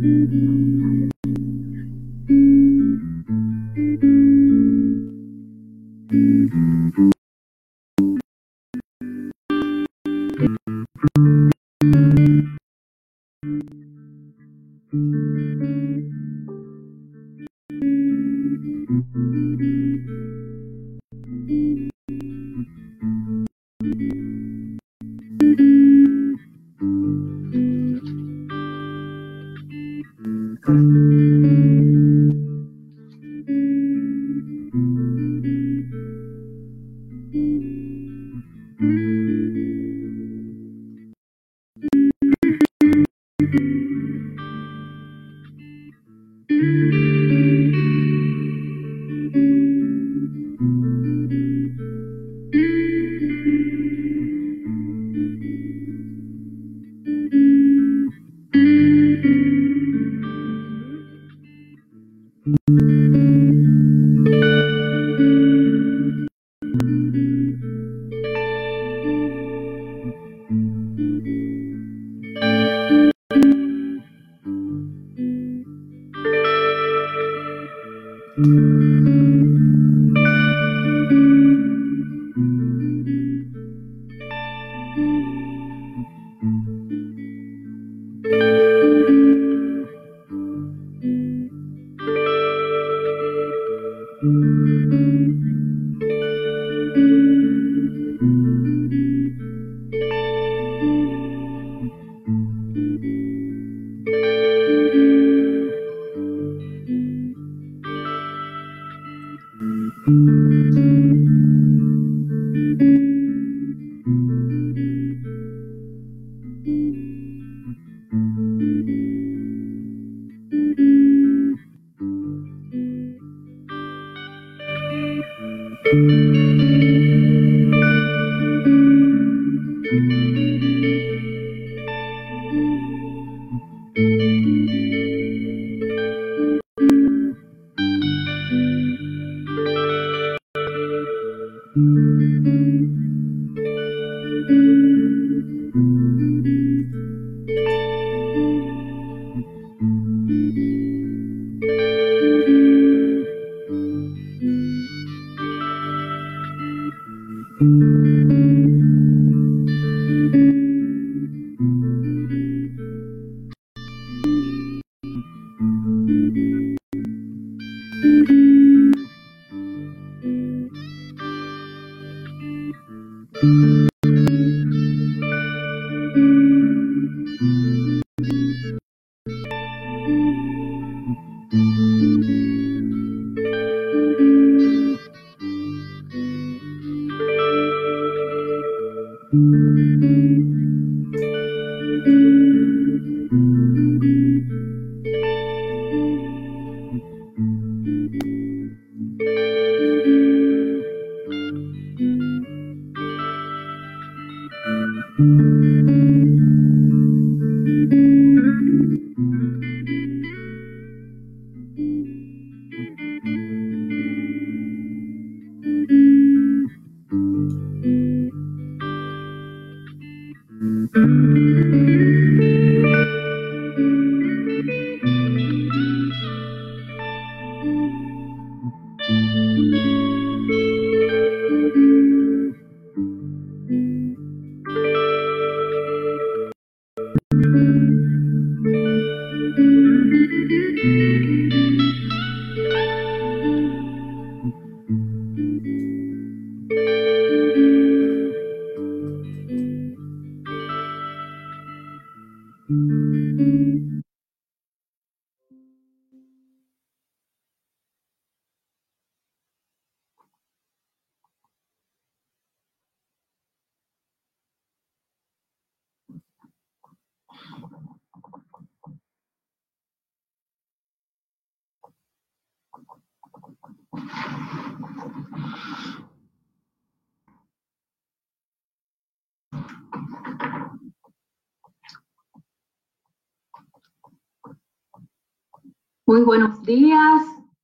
Mm-hmm.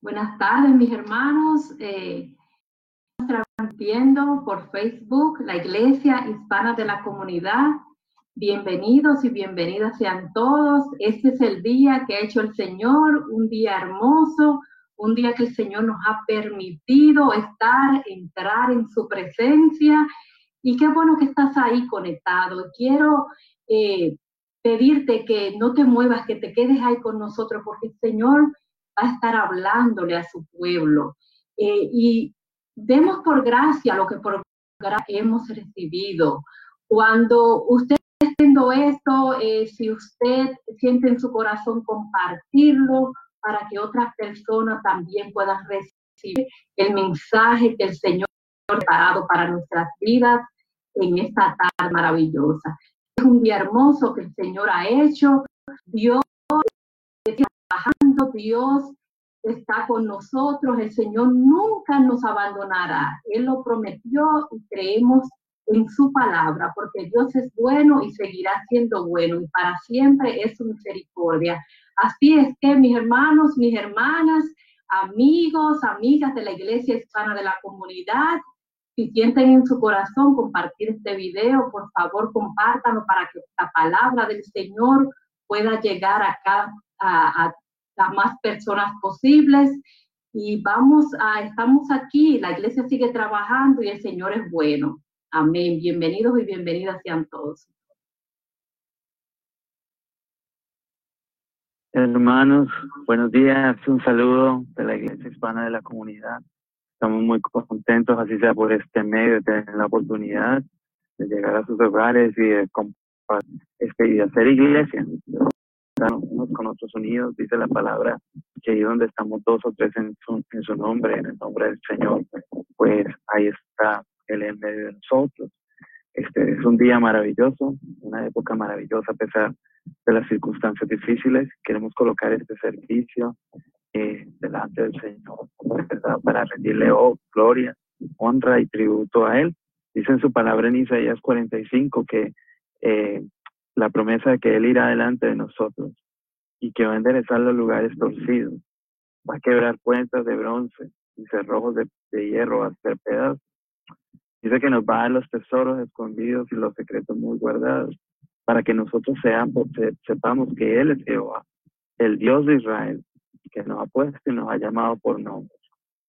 Buenas tardes mis hermanos. Eh, transmitiendo por Facebook la Iglesia Hispana de la Comunidad Bienvenidos y bienvenidas sean todos. Este es el día que ha hecho el Señor, un día hermoso, un día que el Señor nos ha permitido estar, entrar en su presencia. Y qué bueno que estás ahí conectado. Quiero eh, pedirte que no te muevas, que te quedes ahí con nosotros, porque el Señor va a estar hablándole a su pueblo. Eh, y demos por gracia lo que por gracia hemos recibido. Cuando usted haciendo esto, eh, si usted siente en su corazón compartirlo para que otras personas también puedan recibir el mensaje que el Señor ha preparado para nuestras vidas en esta tarde maravillosa. Es un día hermoso que el Señor ha hecho. Dios está Dios está con nosotros, el Señor nunca nos abandonará. Él lo prometió y creemos en su palabra, porque Dios es bueno y seguirá siendo bueno y para siempre es su misericordia. Así es que mis hermanos, mis hermanas, amigos, amigas de la Iglesia Hispana de la Comunidad, si sienten en su corazón compartir este video, por favor compártanlo para que la palabra del Señor pueda llegar a, cada, a, a las más personas posibles. Y vamos a, estamos aquí, la iglesia sigue trabajando y el Señor es bueno. Amén. Bienvenidos y bienvenidas sean todos. Hermanos, buenos días. Un saludo de la Iglesia Hispana de la Comunidad. Estamos muy contentos, así sea por este medio, de tener la oportunidad de llegar a sus hogares y de este, y hacer iglesia. Unos con otros unidos, dice la palabra, que ahí donde estamos dos o tres en su, en su nombre, en el nombre del Señor, pues ahí está él en medio de nosotros. Este es un día maravilloso, una época maravillosa a pesar de las circunstancias difíciles. Queremos colocar este servicio eh, delante del Señor para rendirle oh, gloria, honra y tributo a Él. Dice en su palabra en Isaías 45 que eh, la promesa de que Él irá delante de nosotros y que va a enderezar los lugares torcidos, va a quebrar puertas de bronce y cerrojos de, hierro, a hacer pedazos Dice que nos va a dar los tesoros escondidos y los secretos muy guardados, para que nosotros seamos, sepamos que Él es Jehová, el Dios de Israel, que nos ha puesto y nos ha llamado por nombre.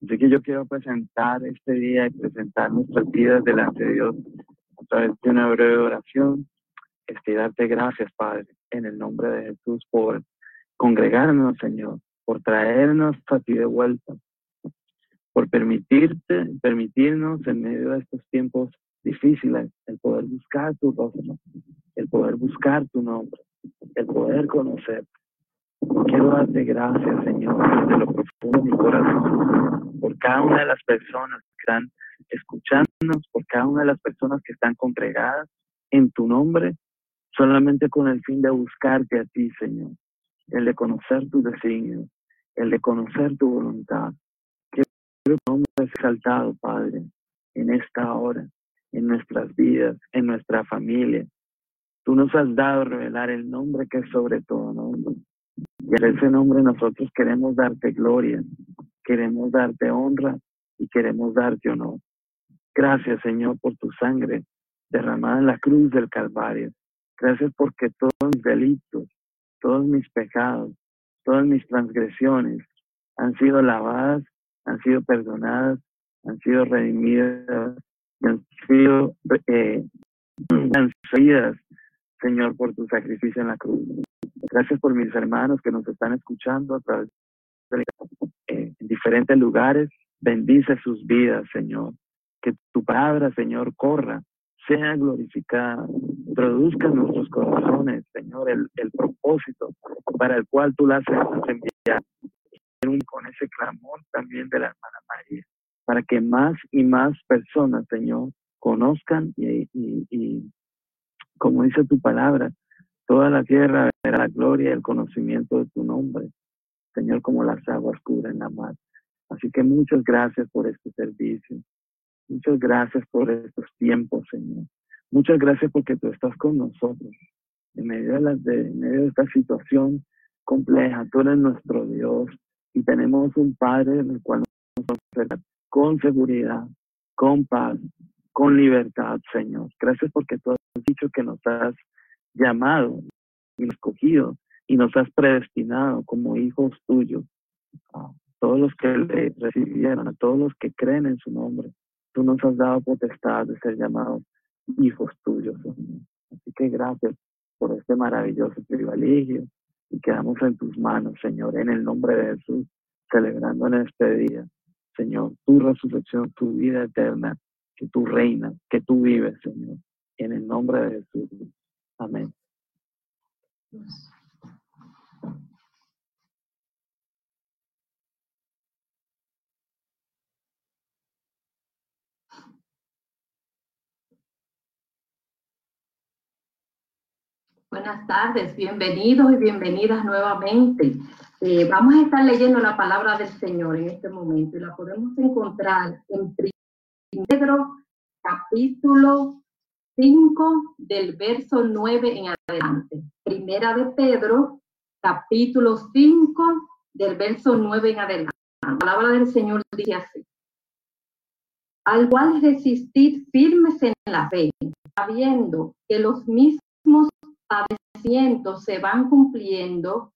Así que yo quiero presentar este día y presentar nuestras vidas delante de Dios a través de una breve oración. Este, darte gracias, Padre, en el nombre de Jesús, por congregarnos, Señor, por traernos a ti de vuelta, por permitirte, permitirnos en medio de estos tiempos difíciles el poder buscar tu rostro, el poder buscar tu nombre, el poder conocerte. Quiero darte gracias, Señor, desde lo profundo de mi corazón, por cada una de las personas que están escuchándonos, por cada una de las personas que están congregadas en tu nombre, solamente con el fin de buscarte a ti, Señor, el de conocer tus designios, el de conocer tu voluntad, tu nombre es exaltado, Padre, en esta hora, en nuestras vidas, en nuestra familia. Tú nos has dado revelar el nombre que es sobre todo nombre. Y en ese nombre nosotros queremos darte gloria, queremos darte honra y queremos darte honor. Gracias, Señor, por tu sangre derramada en la cruz del Calvario. Gracias porque todos mis delitos, todos mis pecados, todas mis transgresiones han sido lavadas han sido perdonadas, han sido redimidas, han sido eh, Señor, por tu sacrificio en la cruz. Gracias por mis hermanos que nos están escuchando a través de eh, en diferentes lugares. Bendice sus vidas, Señor. Que tu palabra, Señor, corra, sea glorificada, produzca en nuestros corazones, Señor, el, el propósito para el cual tú la has enviado con ese clamor también de la hermana María, para que más y más personas, Señor, conozcan y, y, como dice tu palabra, toda la tierra verá la gloria y el conocimiento de tu nombre, Señor, como las aguas cubren la mar. Así que muchas gracias por este servicio. Muchas gracias por estos tiempos, Señor. Muchas gracias porque tú estás con nosotros en medio de, esta situación compleja. Tú eres nuestro Dios y tenemos un Padre en el cual nos con seguridad, con paz, con libertad, Señor. Gracias porque tú has dicho que nos has llamado y escogido y nos has predestinado como hijos tuyos. A todos los que le recibieron, a todos los que creen en su nombre, tú nos has dado potestad de ser llamados hijos tuyos, Así que gracias por este maravilloso privilegio y quedamos en tus manos, Señor, en el nombre de Jesús, celebrando en este día, Señor, tu resurrección, tu vida eterna, que tú reinas, que tú vives, Señor, en el nombre de Jesús. Amén. Buenas tardes, bienvenidos y bienvenidas nuevamente. Eh, vamos a estar leyendo la palabra del Señor en este momento y la podemos encontrar en Pedro capítulo 5 del verso 9 en adelante. Primera de Pedro capítulo 5 del verso 9 en adelante. La palabra del Señor dice así. Al cual resistid firmes en la fe, sabiendo que los mismos padecimientos se van cumpliendo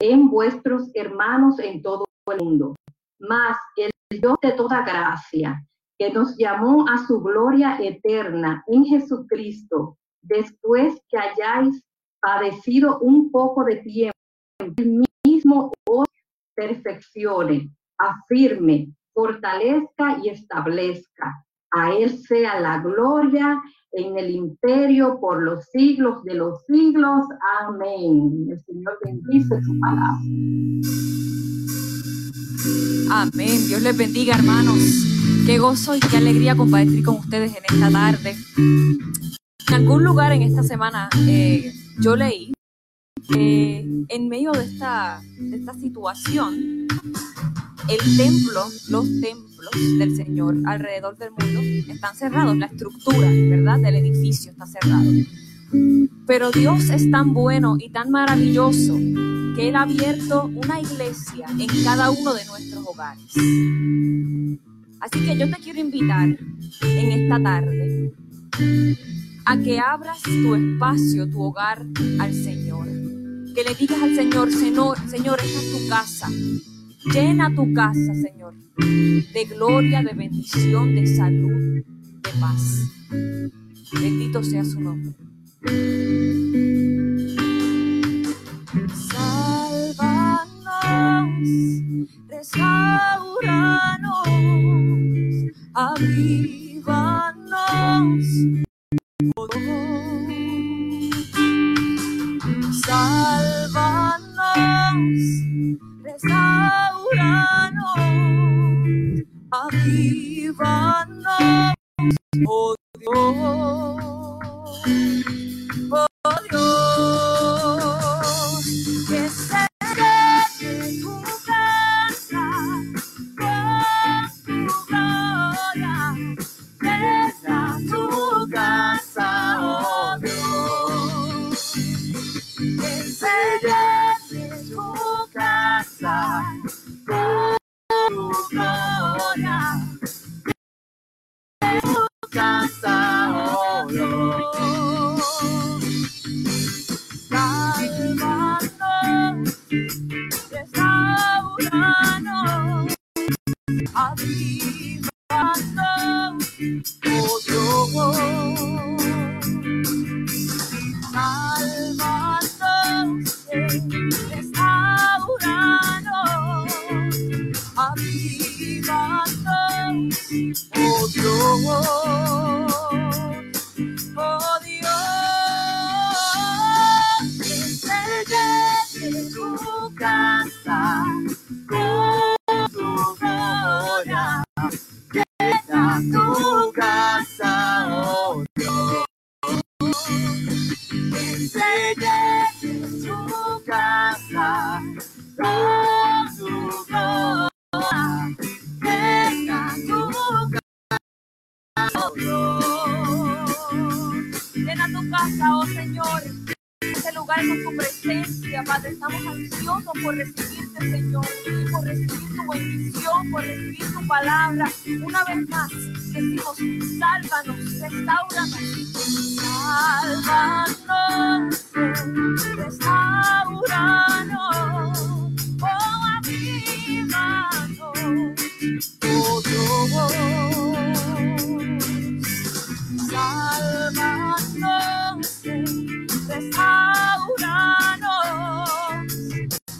en vuestros hermanos en todo el mundo. Mas el Dios de toda gracia, que nos llamó a su gloria eterna en Jesucristo, después que hayáis padecido un poco de tiempo, el mismo os perfeccione, afirme, fortalezca y establezca. A Él sea la gloria en el imperio por los siglos de los siglos. Amén. El Señor bendice su palabra. Amén. Dios les bendiga, hermanos. Qué gozo y qué alegría compartir con ustedes en esta tarde. En algún lugar en esta semana eh, yo leí que en medio de esta, de esta situación, el templo, los templos, del Señor alrededor del mundo están cerrados, la estructura, ¿verdad?, del edificio está cerrado. Pero Dios es tan bueno y tan maravilloso que Él ha abierto una iglesia en cada uno de nuestros hogares. Así que yo te quiero invitar en esta tarde a que abras tu espacio, tu hogar al Señor. Que le digas al Señor, Señor, Señor, esta es tu casa. Llena tu casa, Señor, de gloria, de bendición, de salud, de paz. Bendito sea su nombre. Sálvanos, restauranos, avívanos. Oh, Sálvanos, restauranos, avívanos, oh Dios, oh tu gloria, tu casa, oh Dios. Sálvanos, restauranos, avívanos, oh Dios. Oh Dios. Oh Dios, que llene tu casa con tu gloria. Llena tu casa, oh Dios. Se llene tu casa con gloria. Casa, oh lugar lugar con tu presencia, Padre. Estamos ansiosos por recibirte, Señor, por recibir tu bendición, por recibir tu palabra. Una vez más, decimos, sálvanos, restauranos. Sálvanos, restauranos,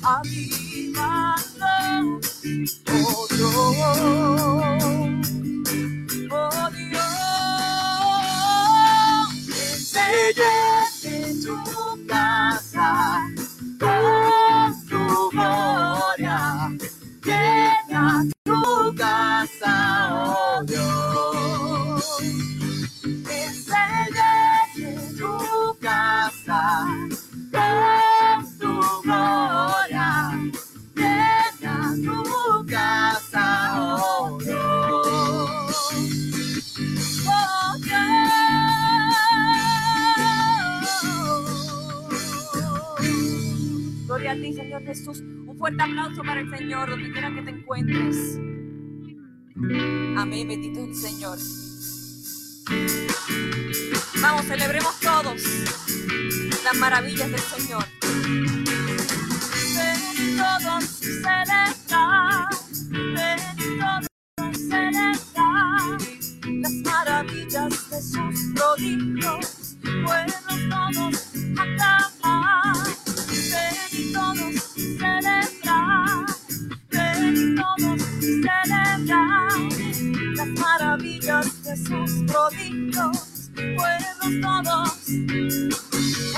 avívanos, Fuerte aplauso para el Señor, donde quiera que te encuentres. Amén, bendito el Señor. Vamos, celebremos todos las maravillas del Señor. Ven todos celebrar, ven todos celebrar las maravillas de sus prodigios, pueblos todos aclamar, todos celebrar, ven todos celebrar las maravillas de sus prodigios, pueblos todos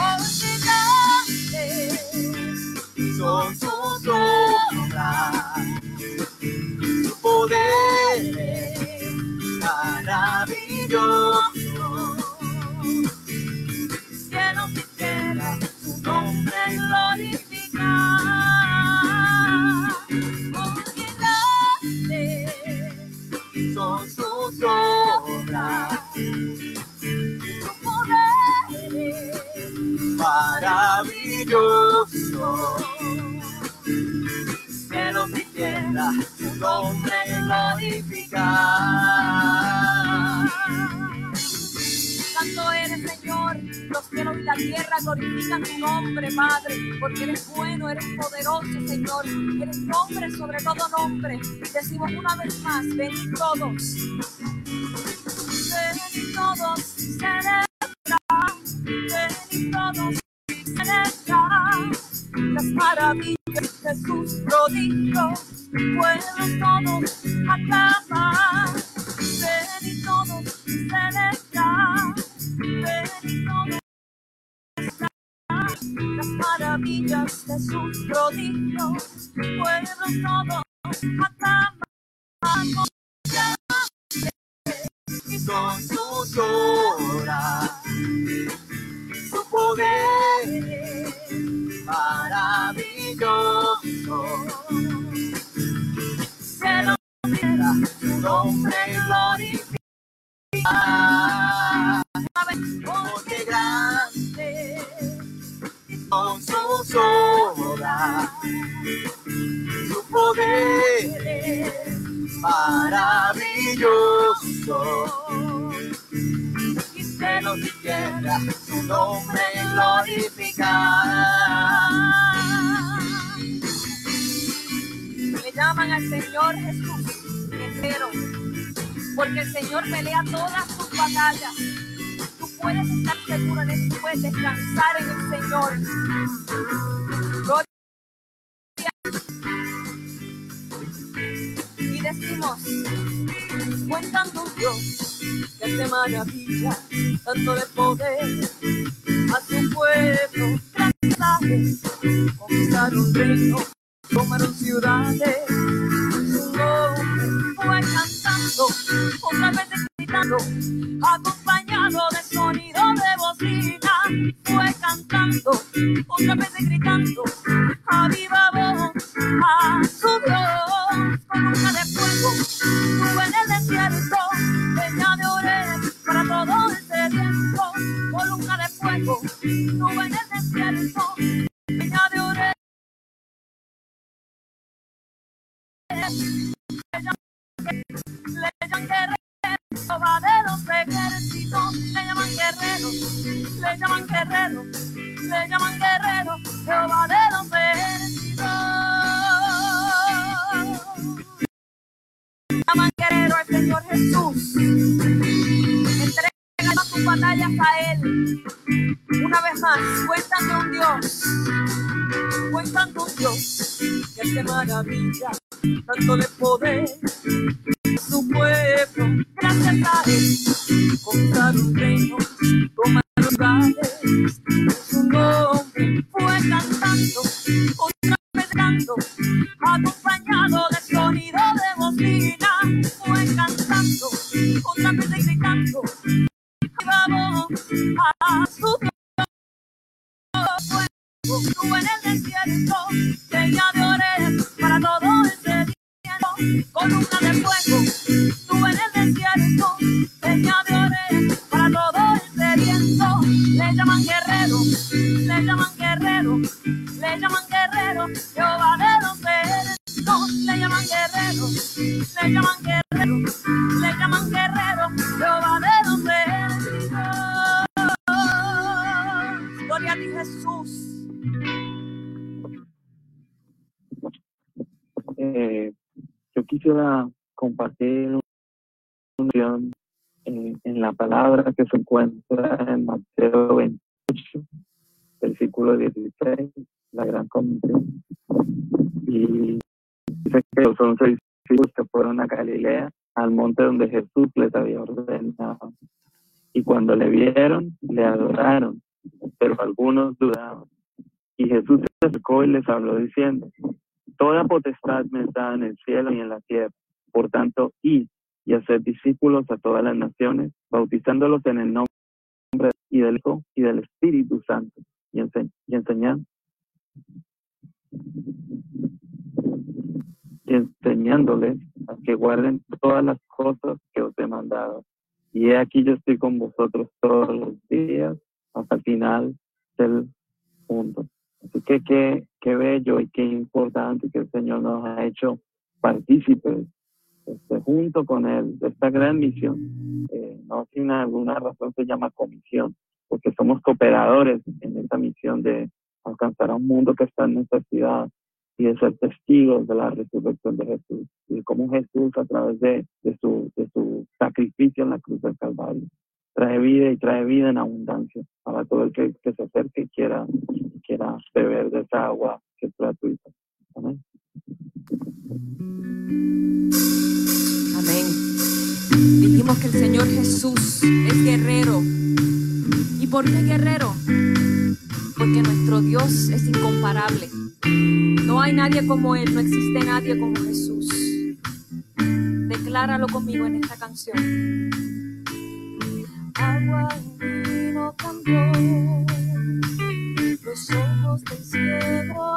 olvidantes. son sus obras, su poder maravilloso. Cielos y tierra, su nombre glorificar. Nombre, Padre, porque eres bueno, eres poderoso, Señor. Eres nombre sobre todo nombre. Decimos una vez más, venid todos. Venid todos, celebrar. Venid todos, celebrar. Las maravillas de sus prodigios. Pueblos todos aclamar. Maravillas de sus prodigios, pueblos todos aclamamos Son sus obras, su poder maravilloso. cielo Tierra, su nombre glorificar. Porque grande obras, su poder es maravilloso. Y cielos y tierra, su nombre glorificar. Le llaman al Señor Jesús guerrero, porque el Señor pelea todas sus batallas. Puedes estar seguro en eso, puedes descansar en el Señor. Y decimos, cuentando un Dios que hace maravilla, dándole poder a su pueblo. Grandes conquistaron reino, tomaron ciudades. Su nombre fue cantando, otra vez gritando, acompañado de sonido de bocina. Fue cantando, otra vez habló diciendo, Toda potestad me está en el cielo y en la tierra. Por tanto, id y hacer discípulos a todas las naciones, bautizándolos en el nombre y del Hijo y del Espíritu Santo, y enseñando y enseñándoles a que guarden todas las cosas que os he mandado. Y he aquí yo estoy con vosotros todos los días hasta el final del mundo. Así que qué, qué bello y qué importante que el Señor nos ha hecho partícipes este, junto con Él de esta gran misión. Eh, no sin alguna razón se llama comisión, porque somos cooperadores en esta misión de alcanzar a un mundo que está en necesidad y de ser testigos de la resurrección de Jesús y de cómo Jesús a través de, de, su, de su sacrificio en la cruz del Calvario trae vida y trae vida en abundancia para todo el que, se acerque y quiera, quiera beber de esa agua que es gratuita. Amén. Amén. Dijimos que el Señor Jesús es guerrero. ¿Y por qué guerrero? Porque nuestro Dios es incomparable. No hay nadie como Él, no existe nadie como Jesús. Decláralo conmigo en esta canción. Agua vino cambió. Los ojos del ciego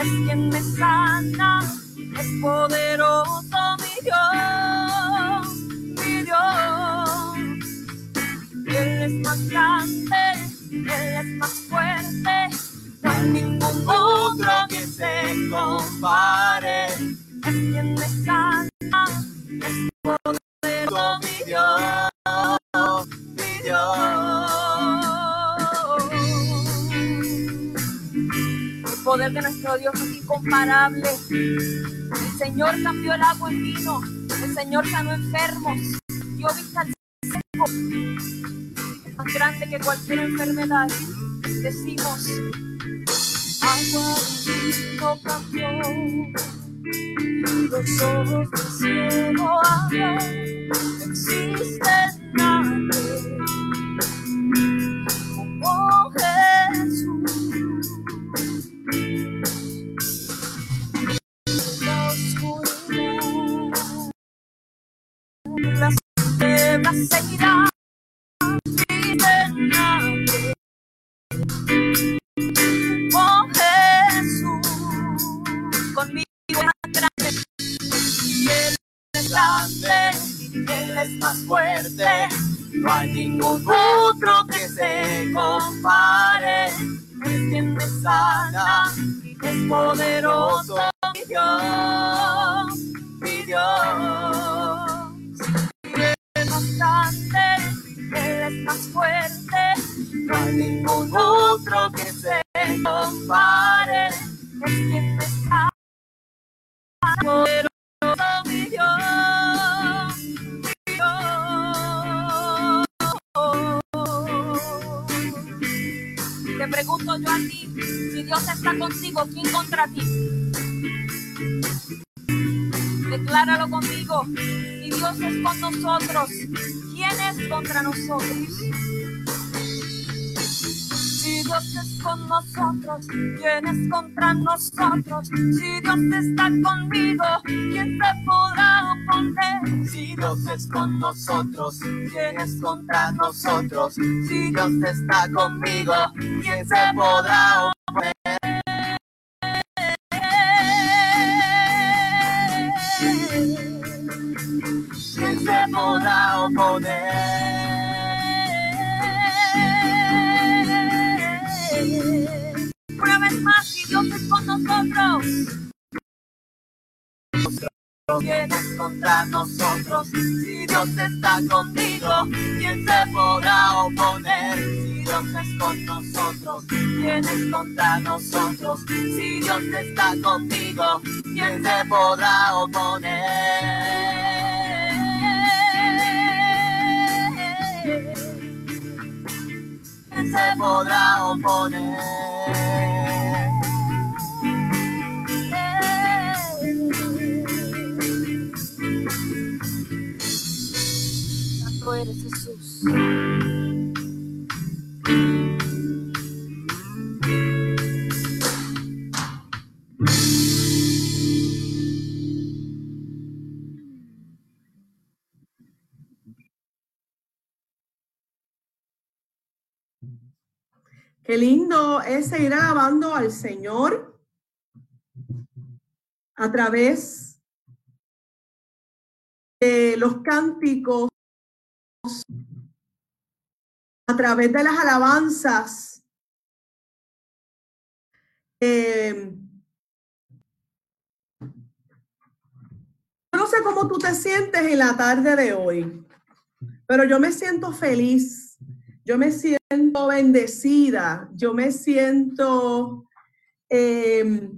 Es quien me sana, es poderoso mi Dios, mi Dios. Él es más grande, Él es más fuerte, no hay ningún otro que se compare. Es quien me sana, es poderoso mi Dios, mi Dios. Poder de nuestro Dios es incomparable. El Señor cambió el agua en vino. El Señor sanó enfermos. Dio vista al seco. Es más grande que cualquier enfermedad. Decimos, Agua vino cambió, los ojos del cielo abrió, no existe nadie No hay ningún otro que se compare. Es quien me sana, es poderoso mi Dios, mi Dios. Es grande, Él es más fuerte. No hay ningún otro que se compare. Es quien me sana, poderoso pregunto yo a ti, si Dios está contigo, ¿quién contra ti? Decláralo conmigo. Si Dios es con nosotros, ¿quién es contra nosotros? Si Dios es con nosotros, ¿quién es contra nosotros? Si Dios está conmigo, ¿quién se podrá oponer? Si Dios es con nosotros, ¿quién es contra nosotros? Si Dios está conmigo, ¿quién se podrá oponer? Nosotros. ¿Quién es contra nosotros? Si Dios está conmigo, ¿quién se podrá oponer? Si Dios es con nosotros, ¿quién es contra nosotros? Si Dios está conmigo, ¿quién se podrá oponer? ¿Quién se podrá oponer? Qué lindo es seguir alabando al Señor a través de los cánticos, a través de las alabanzas. Eh, no sé cómo tú te sientes en la tarde de hoy, pero yo me siento feliz, yo me siento bendecida, yo me siento eh,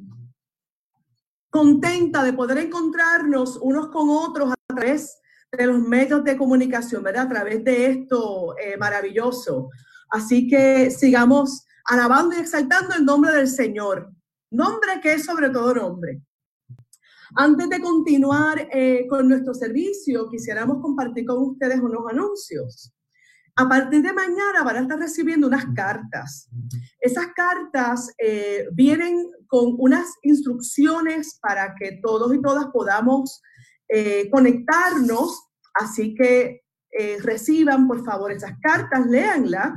contenta de poder encontrarnos unos con otros a través de los medios de comunicación, ¿verdad? A través de esto eh, maravilloso. Así que sigamos alabando y exaltando el nombre del Señor, nombre que es sobre todo nombre. Antes de continuar eh, con nuestro servicio, quisiéramos compartir con ustedes unos anuncios. A partir de mañana van a estar recibiendo unas cartas. Esas cartas eh, vienen con unas instrucciones para que todos y todas podamos eh, conectarnos. Así que eh, reciban, por favor, esas cartas, léanlas.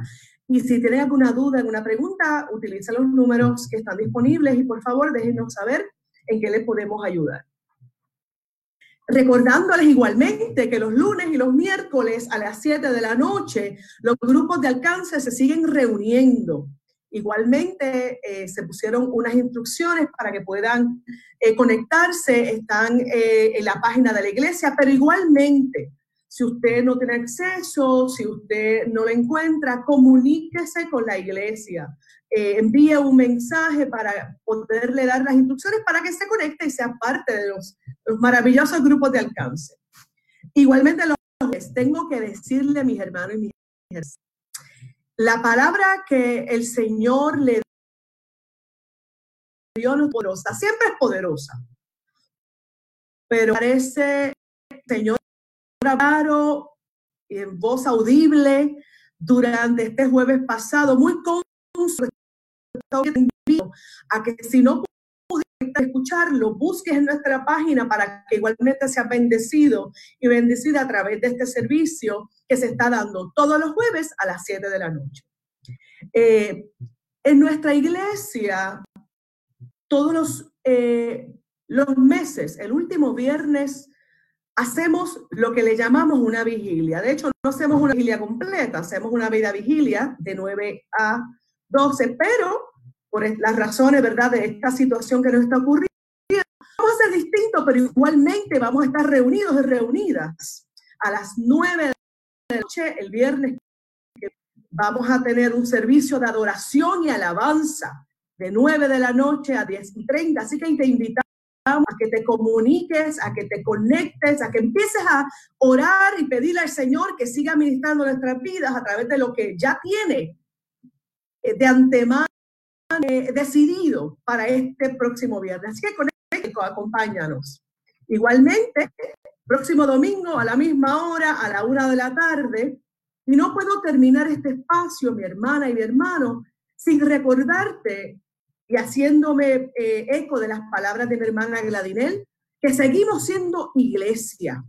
Y si tienen alguna duda, alguna pregunta, utilicen los números que están disponibles y por favor déjenos saber en qué les podemos ayudar. Recordándoles igualmente que los lunes y los miércoles a las 7 de la noche los grupos de alcance se siguen reuniendo. Igualmente eh, se pusieron unas instrucciones para que puedan eh, conectarse, están eh, en la página de la iglesia, pero igualmente, si usted no tiene acceso, si usted no lo encuentra, comuníquese con la iglesia. Envíe un mensaje para poderle dar las instrucciones para que se conecte y sea parte de los, los maravillosos grupos de alcance. Igualmente, los, tengo que decirle a mis hermanos y mis hermanas, la palabra que el Señor le dio no es poderosa, siempre es poderosa, pero parece, Señor, claro, en voz audible durante este jueves pasado, muy con a que si no pudiste escucharlo, busques en nuestra página para que igualmente sea bendecido y bendecida a través de este servicio que se está dando todos los jueves a las 7 de la noche. Eh, en nuestra iglesia, todos los, eh, los meses, el último viernes hacemos lo que le llamamos una vigilia. De hecho, no hacemos una vigilia completa, hacemos una vida vigilia de 9 a 12, pero por las razones, ¿verdad?, de esta situación que nos está ocurriendo, vamos a ser distintos, pero igualmente vamos a estar reunidos y reunidas a las 9 noche el viernes. Vamos a tener un servicio de adoración y alabanza de 9 de la noche a 10 y 30. Así que te invitamos a que te comuniques, a que te conectes, a que empieces a orar y pedirle al Señor que siga ministrando nuestras vidas a través de lo que ya tiene eh, de antemano eh, decidido para este próximo viernes. Así que conecte, acompáñanos. Igualmente, próximo domingo a la misma hora, a la una de la tarde, y no puedo terminar este espacio, mi hermana y mi hermano, sin recordarte y haciéndome eh, eco de las palabras de mi hermana Gladinel, que seguimos siendo iglesia.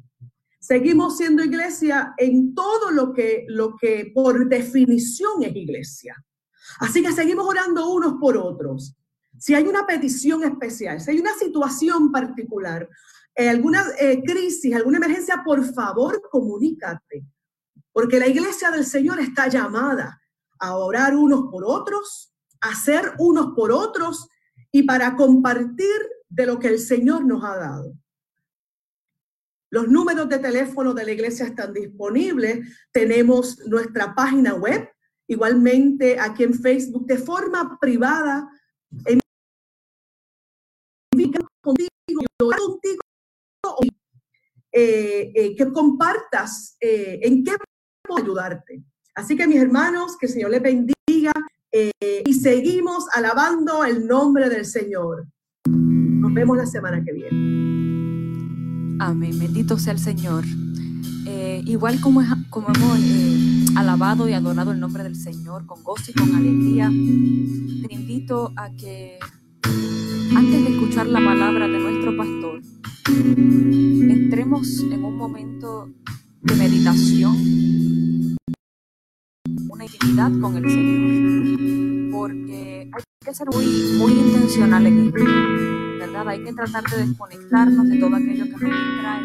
Seguimos siendo iglesia en todo lo que, lo que por definición es iglesia. Así que seguimos orando unos por otros. Si hay una petición especial, si hay una situación particular, eh, alguna eh, crisis, alguna emergencia, por favor, comunícate. Porque la iglesia del Señor está llamada a orar unos por otros, hacer unos por otros y para compartir de lo que el Señor nos ha dado. Los números de teléfono de la iglesia están disponibles. Tenemos nuestra página web, igualmente aquí en Facebook, de forma privada. Contigo, contigo eh, eh, que compartas eh, en qué puedo ayudarte. Así que mis hermanos, que el Señor les bendiga. Eh, y seguimos alabando el nombre del Señor. Nos vemos la semana que viene. Amén, bendito sea el Señor. Eh, igual como, como hemos eh, alabado y adorado el nombre del Señor con gozo y con alegría, te invito a que antes de escuchar la palabra de nuestro pastor, entremos en un momento de meditación, una intimidad con el Señor porque hay que ser muy, muy intencional en esto, ¿verdad? Hay que tratar de desconectarnos de todo aquello que nos distrae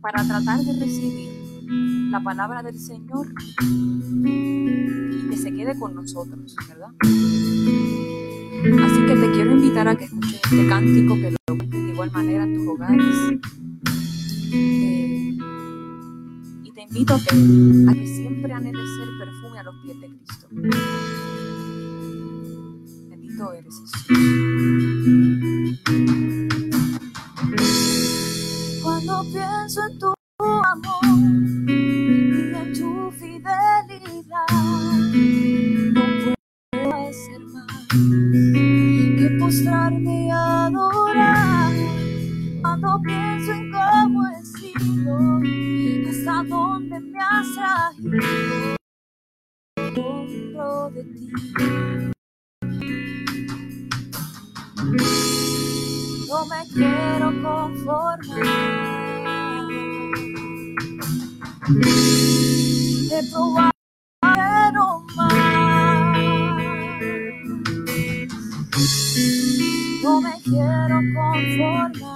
para tratar de recibir la palabra del Señor y que se quede con nosotros, ¿verdad? Así que te quiero invitar a que escuches este cántico, que lo igual manera en tus hogares. Eh, y te invito a que, siempre anheles ser perfume a los pies de Cristo eres Cuando pienso en tu amor y en tu fidelidad, no puedo hacer más que postrarme y adorar. Cuando pienso en cómo he sido, hasta dónde me has traído dentro de ti. No me quiero conformar. He probado más. No me quiero conformar.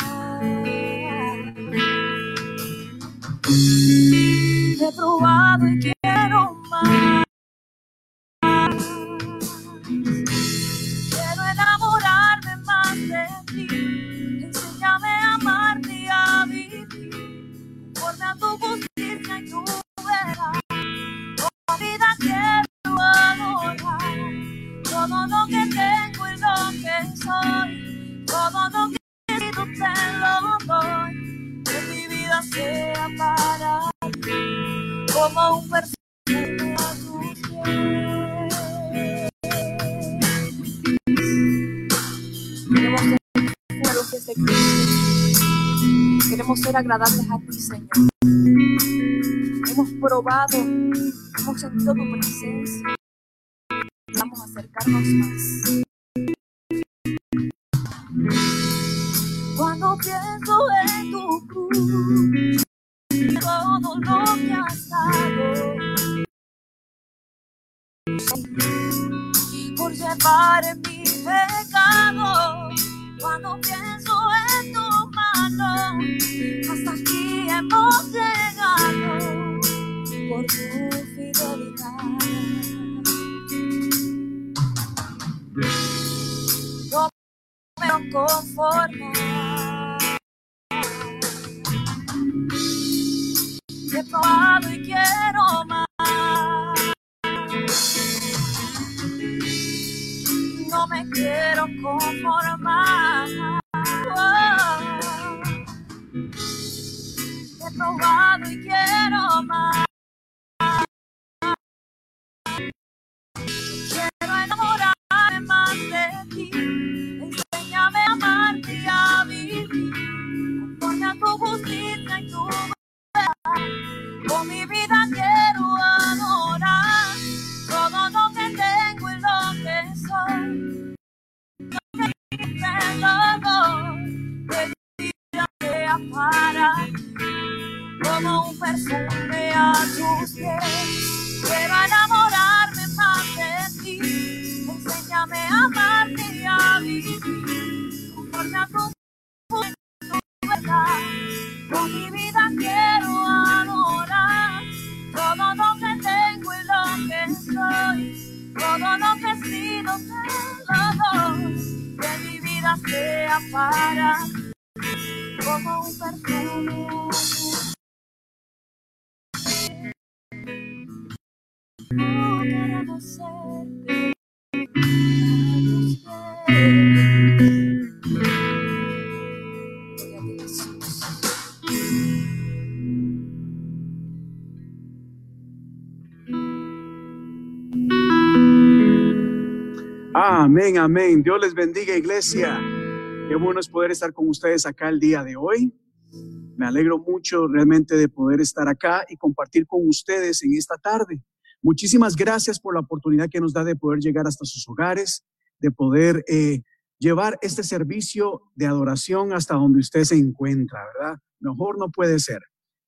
He probado y agradables a ti, Señor. Hemos probado, hemos sentido tu presencia. Vamos a acercarnos más. Cuando pienso en tu cruz, todo lo que has dado por llevar mi pecado cuando pienso en tu solo. Hasta aquí hemos llegado por tu fidelidad. No me conformo. He probado y quiero más. No me quiero conformar. Y quiero más. Quiero enamorarme más de ti. Enséñame a amarte y a vivir conforme a tu justicia y tu verdad. Con mi vida quiero adorar todo lo que tengo y lo que soy. Hice todo, que mi vida sea para. Como un perfume a tus pies. Quiero enamorarme más de ti. Enséñame a amarte y a vivir conforme a tu verdad. Con mi vida quiero adorar todo lo que tengo y lo que soy, todo lo que he sido. Que mi vida sea para como un perfume. Amén, amén. Dios les bendiga, iglesia. Qué bueno es poder estar con ustedes acá el día de hoy. Me alegro mucho realmente de poder estar acá y compartir con ustedes en esta tarde. Muchísimas gracias por la oportunidad que nos da de poder llegar hasta sus hogares, de poder eh, llevar este servicio de adoración hasta donde usted se encuentra, ¿verdad? Mejor no puede ser.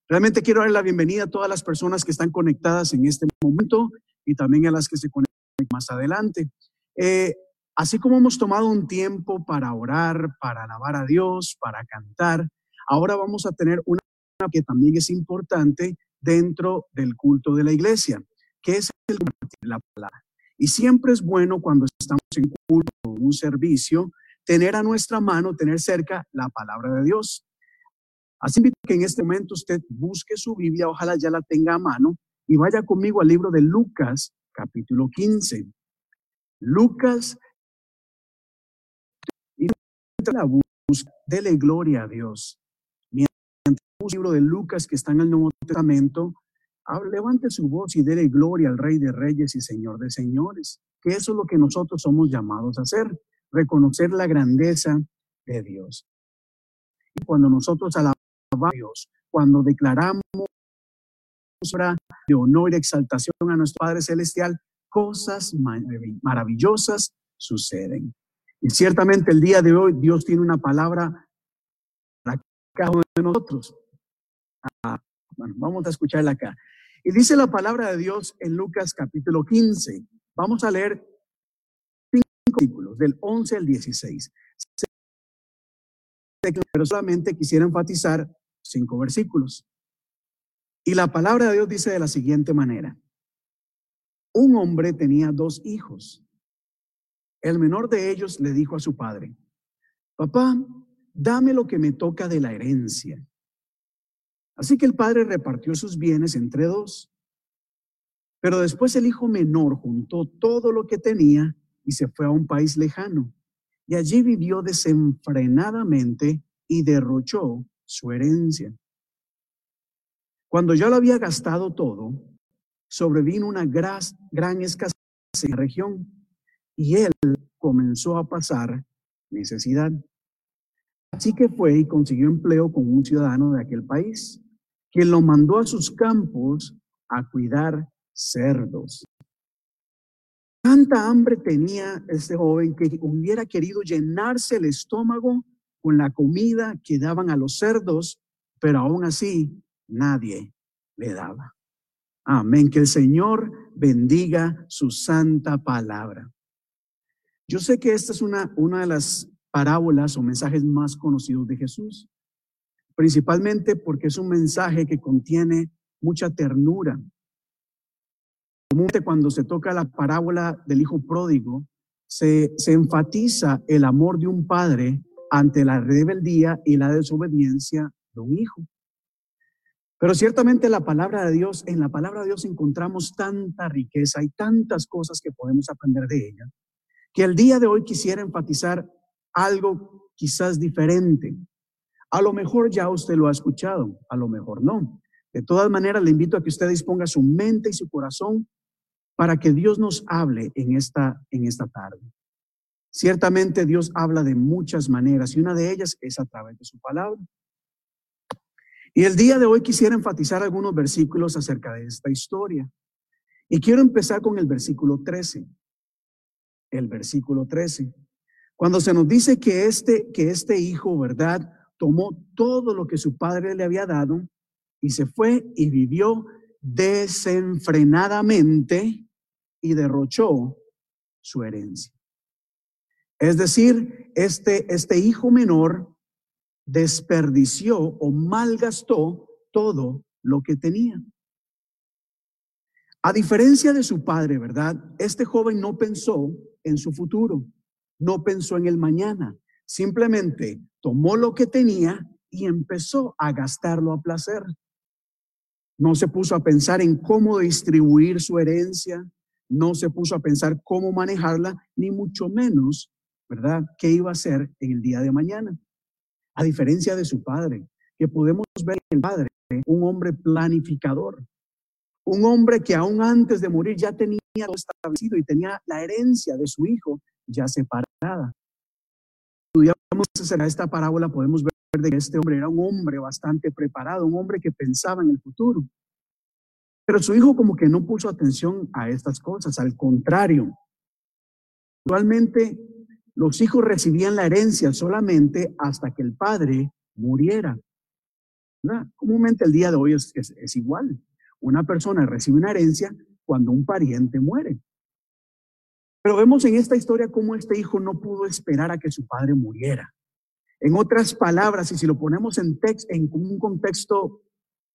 Realmente quiero dar la bienvenida a todas las personas que están conectadas en este momento y también a las que se conectan más adelante. Eh, así como hemos tomado un tiempo para orar, para alabar a Dios, para cantar, ahora vamos a tener una que también es importante dentro del culto de la iglesia, que es el compartir la palabra. Y siempre es bueno cuando estamos en culto o un servicio, tener a nuestra mano, tener cerca la palabra de Dios. Así que en este momento usted busque su Biblia, ojalá ya la tenga a mano, y vaya conmigo al libro de Lucas, capítulo 15. Lucas y la búsqueda, dele gloria a Dios. Mientras el libro de Lucas que está en el Nuevo Testamento, ah, levante su voz y dele gloria al Rey de Reyes y Señor de Señores, que eso es lo que nosotros somos llamados a hacer, reconocer la grandeza de Dios. Y cuando nosotros alabamos a Dios, cuando declaramos de honor y exaltación a nuestro Padre Celestial, cosas marav- maravillosas suceden. Y ciertamente el día de hoy Dios tiene una palabra para de nosotros. Ah, vamos a escucharla acá. Y dice la palabra de Dios en Lucas capítulo 15. Vamos a leer cinco versículos, del 11 al 16. Pero solamente quisiera enfatizar cinco versículos. Y la palabra de Dios dice de la siguiente manera. Un hombre tenía dos hijos. El menor de ellos le dijo a su padre, papá, dame lo que me toca de la herencia. Así que el padre repartió sus bienes entre dos. Pero después el hijo menor juntó todo lo que tenía y se fue a un país lejano. Y allí vivió desenfrenadamente y derrochó su herencia. Cuando ya lo había gastado todo, sobrevino una gran escasez en la región y él comenzó a pasar necesidad. Así que fue y consiguió empleo con un ciudadano de aquel país, quien lo mandó a sus campos a cuidar cerdos. Tanta hambre tenía este joven que hubiera querido llenarse el estómago con la comida que daban a los cerdos, pero aún así nadie le daba. Amén. Que el Señor bendiga su santa palabra. Yo sé que esta es una, una de las parábolas o mensajes más conocidos de Jesús. Principalmente porque es un mensaje que contiene mucha ternura. Comúnmente cuando se toca la parábola del hijo pródigo, se, se enfatiza el amor de un padre ante la rebeldía y la desobediencia de un hijo. Pero ciertamente la palabra de Dios, en la palabra de Dios encontramos tanta riqueza y tantas cosas que podemos aprender de ella, que el día de hoy quisiera enfatizar algo quizás diferente. A lo mejor ya usted lo ha escuchado, a lo mejor no. De todas maneras, le invito a que usted disponga su mente y su corazón para que Dios nos hable en esta, en esta tarde. Ciertamente Dios habla de muchas maneras y una de ellas es a través de su palabra. Y el día de hoy quisiera enfatizar algunos versículos acerca de esta historia. Y quiero empezar con el versículo 13. El versículo 13. Cuando se nos dice que este, que este hijo, ¿verdad? Tomó todo lo que su padre le había dado y se fue y vivió desenfrenadamente y derrochó su herencia. Es decir, este, este hijo menor desperdició o malgastó todo lo que tenía. A diferencia de su padre, ¿verdad? Este joven no pensó en su futuro, no pensó en el mañana, simplemente tomó lo que tenía y empezó a gastarlo a placer. No se puso a pensar en cómo distribuir su herencia, no se puso a pensar cómo manejarla, ni mucho menos, ¿verdad?, qué iba a hacer en el día de mañana. A diferencia de su padre, que podemos ver en el padre, un hombre planificador, un hombre que aún antes de morir ya tenía establecido y tenía la herencia de su hijo ya separada. Estudiamos esta parábola, podemos ver que este hombre era un hombre bastante preparado, un hombre que pensaba en el futuro. Pero su hijo como que no puso atención a estas cosas, al contrario. Actualmente los hijos recibían la herencia solamente hasta que el padre muriera. Comúnmente el día de hoy es, es igual. Una persona recibe una herencia cuando un pariente muere. Pero vemos en esta historia cómo este hijo no pudo esperar a que su padre muriera. En otras palabras, y si lo ponemos en, en un contexto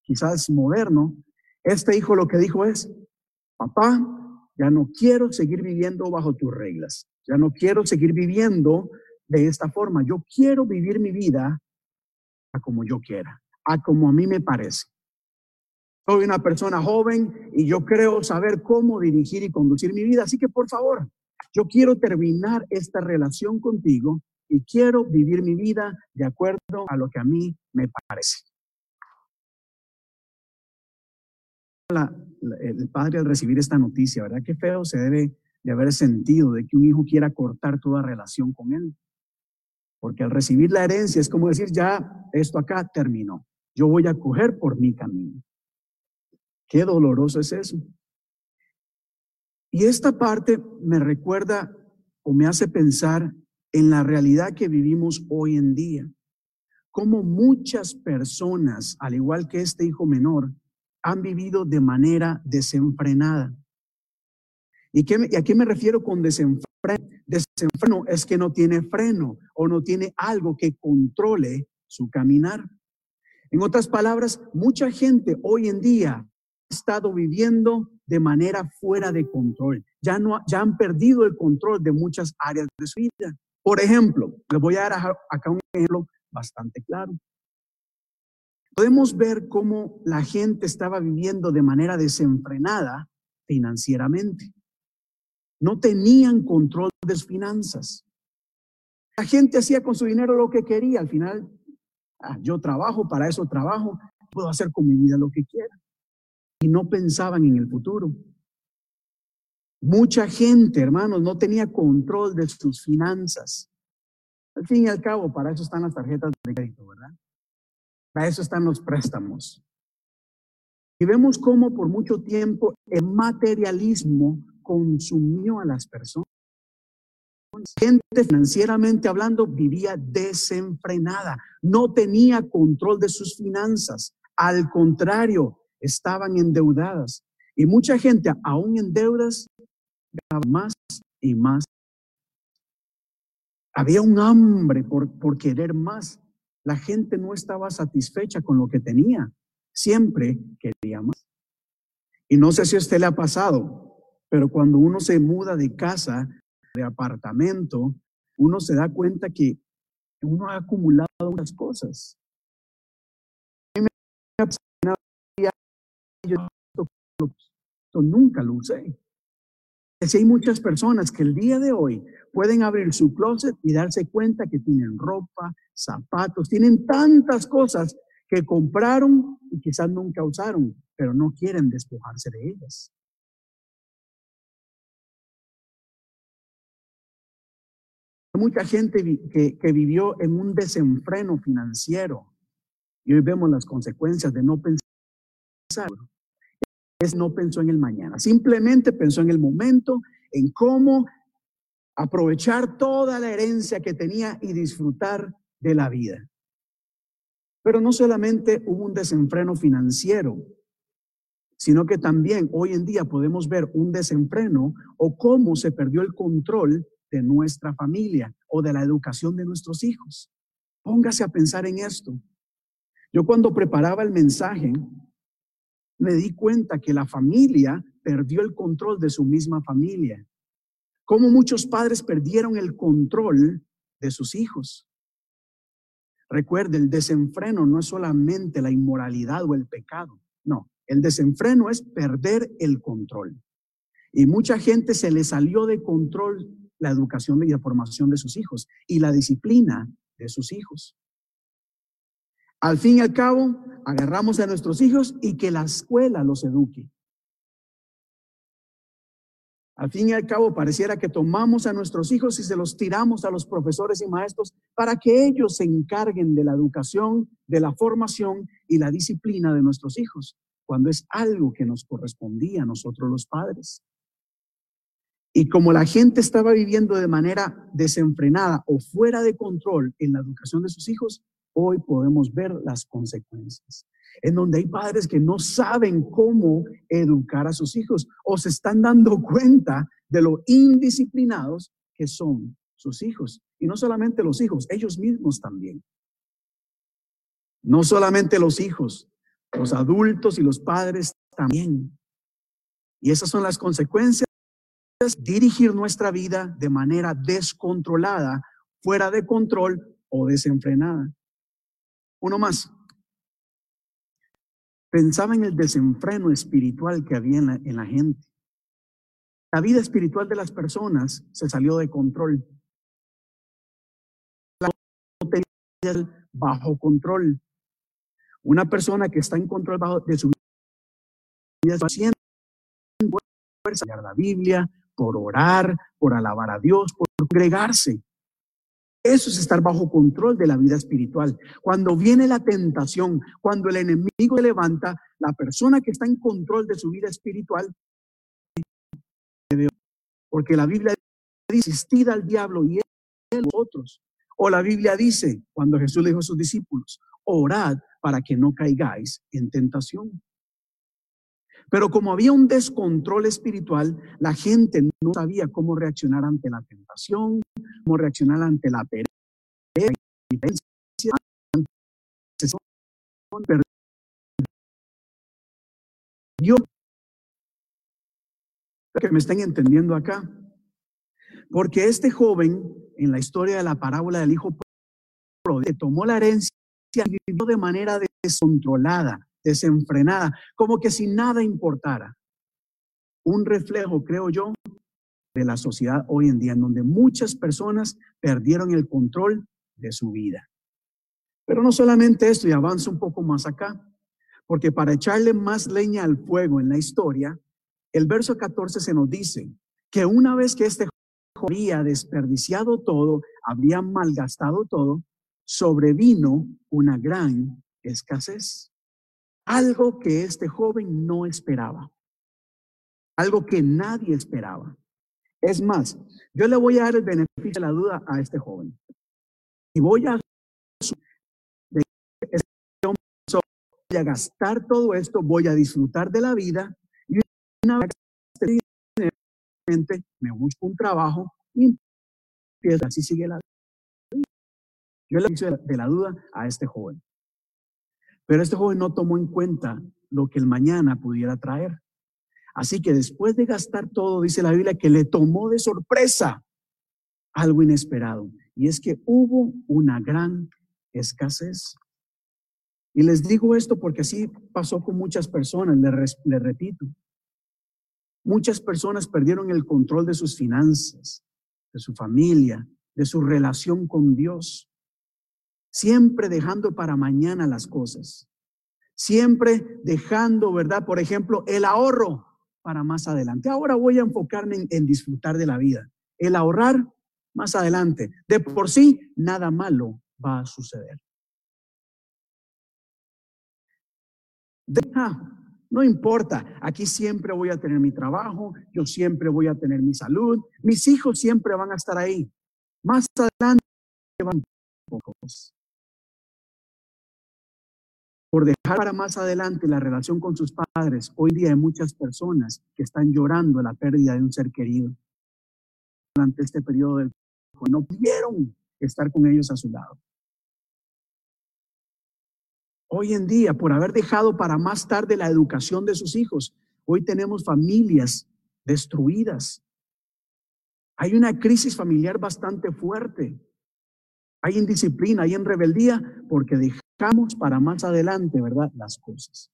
quizás moderno, este hijo lo que dijo es, papá, ya no quiero seguir viviendo bajo tus reglas, ya no quiero seguir viviendo de esta forma, yo quiero vivir mi vida a como yo quiera, a como a mí me parece. Soy una persona joven y yo creo saber cómo dirigir y conducir mi vida, así que por favor, yo quiero terminar esta relación contigo y quiero vivir mi vida de acuerdo a lo que a mí me parece. el padre al recibir esta noticia, ¿verdad? Qué feo se debe de haber sentido de que un hijo quiera cortar toda relación con él. Porque al recibir la herencia es como decir, ya esto acá terminó. Yo voy a coger por mi camino. Qué doloroso es eso. Y esta parte me recuerda o me hace pensar en la realidad que vivimos hoy en día. Como muchas personas, al igual que este hijo menor, han vivido de manera desenfrenada. ¿Y, qué, a qué me refiero con desenfreno? Desenfreno es que no tiene freno o no tiene algo que controle su caminar. En otras palabras, mucha gente hoy en día estado viviendo de manera fuera de control. Ya, no, ya han perdido el control de muchas áreas de su vida. Por ejemplo, les voy a dar acá un ejemplo bastante claro. Podemos ver cómo la gente estaba viviendo de manera desenfrenada financieramente. No tenían control de sus finanzas. La gente hacía con su dinero lo que quería. Al final, ah, yo trabajo, para eso trabajo, puedo hacer con mi vida lo que quiera. Y no pensaban en el futuro. Mucha gente, hermanos, no tenía control de sus finanzas. Al fin y al cabo, para eso están las tarjetas de crédito, ¿verdad? Para eso están los préstamos. Y vemos cómo por mucho tiempo el materialismo consumió a las personas. Gente financieramente hablando vivía desenfrenada, no tenía control de sus finanzas. Al contrario, estaban endeudadas. Y mucha gente, aún en deudas, más y más. Había un hambre por, por querer más. la gente no estaba satisfecha con lo que tenía. Siempre quería más. Y no sé si a usted le ha pasado, pero cuando uno se muda de casa, de apartamento, uno se da cuenta que uno ha acumulado unas cosas. Nunca lo usé. Si hay muchas personas que el día de hoy pueden abrir su closet y darse cuenta que tienen ropa, zapatos, tienen tantas cosas que compraron y quizás nunca usaron, pero no quieren despojarse de ellas. Mucha gente que, que vivió en un desenfreno financiero y hoy vemos las consecuencias de no pensar. Es no pensó en el mañana, simplemente pensó en el momento, en cómo aprovechar toda la herencia que tenía y disfrutar de la vida. Pero no solamente hubo un desenfreno financiero, sino que también hoy en día podemos ver un desenfreno o cómo se perdió el control de nuestra familia o de la educación de nuestros hijos. Póngase a pensar en esto. Yo cuando preparaba el mensaje, me di cuenta que la familia perdió el control de su misma familia. Como muchos padres perdieron el control de sus hijos. Recuerde, el desenfreno no es solamente la inmoralidad o el pecado. No, el desenfreno es perder el control. Y mucha gente se le salió de control la educación y la formación de sus hijos y la disciplina de sus hijos. Al fin y al cabo, agarramos a nuestros hijos y que la escuela los eduque. Al fin y al cabo, pareciera que tomamos a nuestros hijos y se los tiramos a los profesores y maestros para que ellos se encarguen de la educación, de la formación y la disciplina de nuestros hijos, cuando es algo que nos correspondía a nosotros los padres. Y como la gente estaba viviendo de manera desenfrenada o fuera de control en la educación de sus hijos, hoy podemos ver las consecuencias. En donde hay padres que no saben cómo educar a sus hijos o se están dando cuenta de lo indisciplinados que son sus hijos. Y no solamente los hijos, ellos mismos también. No solamente los hijos, los adultos y los padres también. Y esas son las consecuencias dirigir nuestra vida de manera descontrolada, fuera de control o desenfrenada. Uno más. Pensaba en el desenfreno espiritual que había en la, gente. La vida espiritual de las personas se salió de control. La bajo control. Una persona que está en control bajo de su vida siente fuerza la Biblia, por orar, por alabar a Dios, por congregarse. Eso es estar bajo control de la vida espiritual. Cuando viene la tentación, cuando el enemigo levanta, la persona que está en control de su vida espiritual, porque la Biblia dice, asistid al diablo y él otros. O la Biblia dice, cuando Jesús le dijo a sus discípulos, orad para que no caigáis en tentación. Pero como había un descontrol espiritual, la gente no sabía cómo reaccionar ante la tentación, cómo reaccionar ante la pereza, yo que me estén entendiendo acá. Porque este joven, en la historia de la parábola del hijo pródigo, tomó la herencia y vivió de manera descontrolada desenfrenada, como que sin nada importara. Un reflejo, creo yo, de la sociedad hoy en día, en donde muchas personas perdieron el control de su vida. Pero no solamente esto, y avanzo un poco más acá, porque para echarle más leña al fuego en la historia, el verso 14 se nos dice que una vez que este había desperdiciado todo, había malgastado todo, sobrevino una gran escasez. Algo que este joven no esperaba. Algo que nadie esperaba. Es más, yo le voy a dar el beneficio de la duda a este joven. Y voy a, voy a gastar todo esto, voy a disfrutar de la vida y una vez me busco un trabajo y así sigue la vida. Yo le hice de la duda a este joven. Pero este joven no tomó en cuenta lo que el mañana pudiera traer. Así que después de gastar todo, dice la Biblia, que le tomó de sorpresa algo inesperado. Y es que hubo una gran escasez. Y les digo esto porque así pasó con muchas personas, les, les repito. Muchas personas perdieron el control de sus finanzas, de su familia, de su relación con Dios siempre dejando para mañana las cosas, siempre dejando, ¿verdad? Por ejemplo, el ahorro para más adelante. Ahora voy a enfocarme en, disfrutar de la vida. El ahorrar más adelante. De por sí, nada malo va a suceder. Deja, no importa, aquí siempre voy a tener mi trabajo, yo siempre voy a tener mi salud, mis hijos siempre van a estar ahí. Más adelante van pocos por dejar para más adelante la relación con sus padres, hoy día hay muchas personas que están llorando la pérdida de un ser querido durante este periodo del no pudieron estar con ellos a su lado. Hoy en día, por haber dejado para más tarde la educación de sus hijos, hoy tenemos familias destruidas. Hay una crisis familiar bastante fuerte. Hay indisciplina, hay en rebeldía, porque dejamos para más adelante, ¿verdad? Las cosas.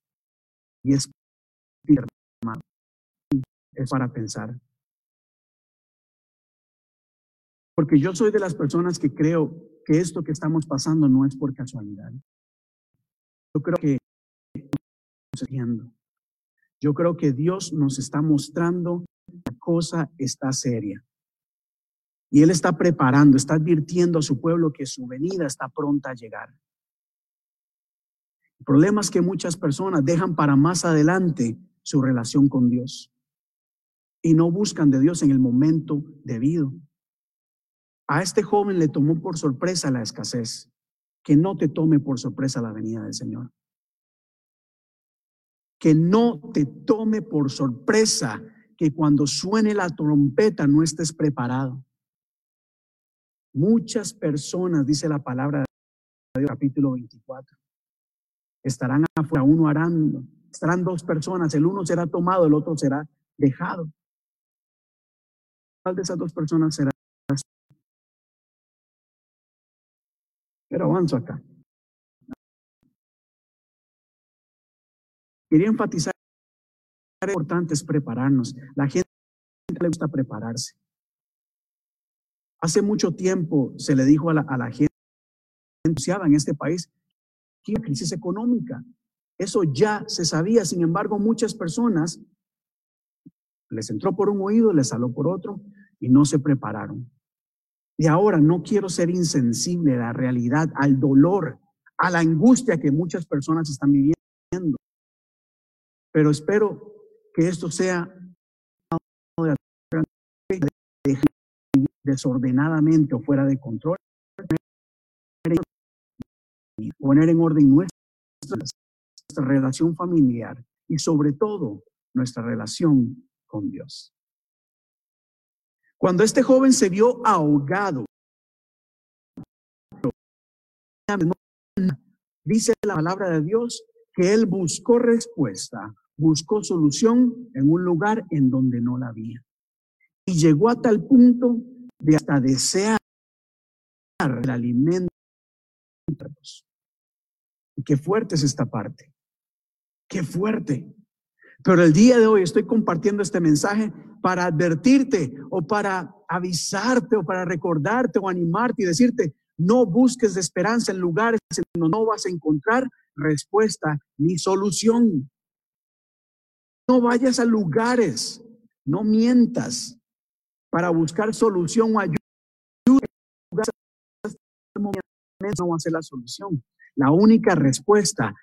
Y es, es para pensar. Porque yo soy de las personas que creo que esto que estamos pasando no es por casualidad. Yo creo que yo creo que Dios nos está mostrando que la cosa está seria. Y Él está preparando, está advirtiendo a su pueblo que su venida está pronta a llegar. El problema es que muchas personas dejan para más adelante su relación con Dios y no buscan de Dios en el momento debido. A este joven le tomó por sorpresa la escasez. Que no te tome por sorpresa la venida del Señor. Que no te tome por sorpresa que cuando suene la trompeta no estés preparado. Muchas personas, dice la palabra de Dios, capítulo 24, estarán afuera, uno arando, estarán dos personas, el uno será tomado, el otro será dejado. ¿Cuál de esas dos personas será? Pero avanzo acá. Quería enfatizar que importante es prepararnos. La gente le gusta prepararse. Hace mucho tiempo se le dijo a la, a la gente en este país que crisis económica. Eso ya se sabía, sin embargo, muchas personas les entró por un oído, les salió por otro y no se prepararon. Y ahora no quiero ser insensible a la realidad, al dolor, a la angustia que muchas personas están viviendo. Pero espero que esto sea desordenadamente o fuera de control poner en orden nuestra, relación familiar y sobre todo nuestra relación con Dios. Cuando este joven se vio ahogado, dice la palabra de Dios que él buscó respuesta, buscó solución en un lugar en donde no la había. Y llegó a tal punto de hasta desear el alimento qué fuerte es esta parte. Qué fuerte. Pero el día de hoy estoy compartiendo este mensaje para advertirte o para avisarte o para recordarte o animarte y decirte, no busques de esperanza en lugares en donde no vas a encontrar respuesta ni solución. No vayas a lugares, no mientas para buscar solución o ayuda. No va a ser la solución. La única respuesta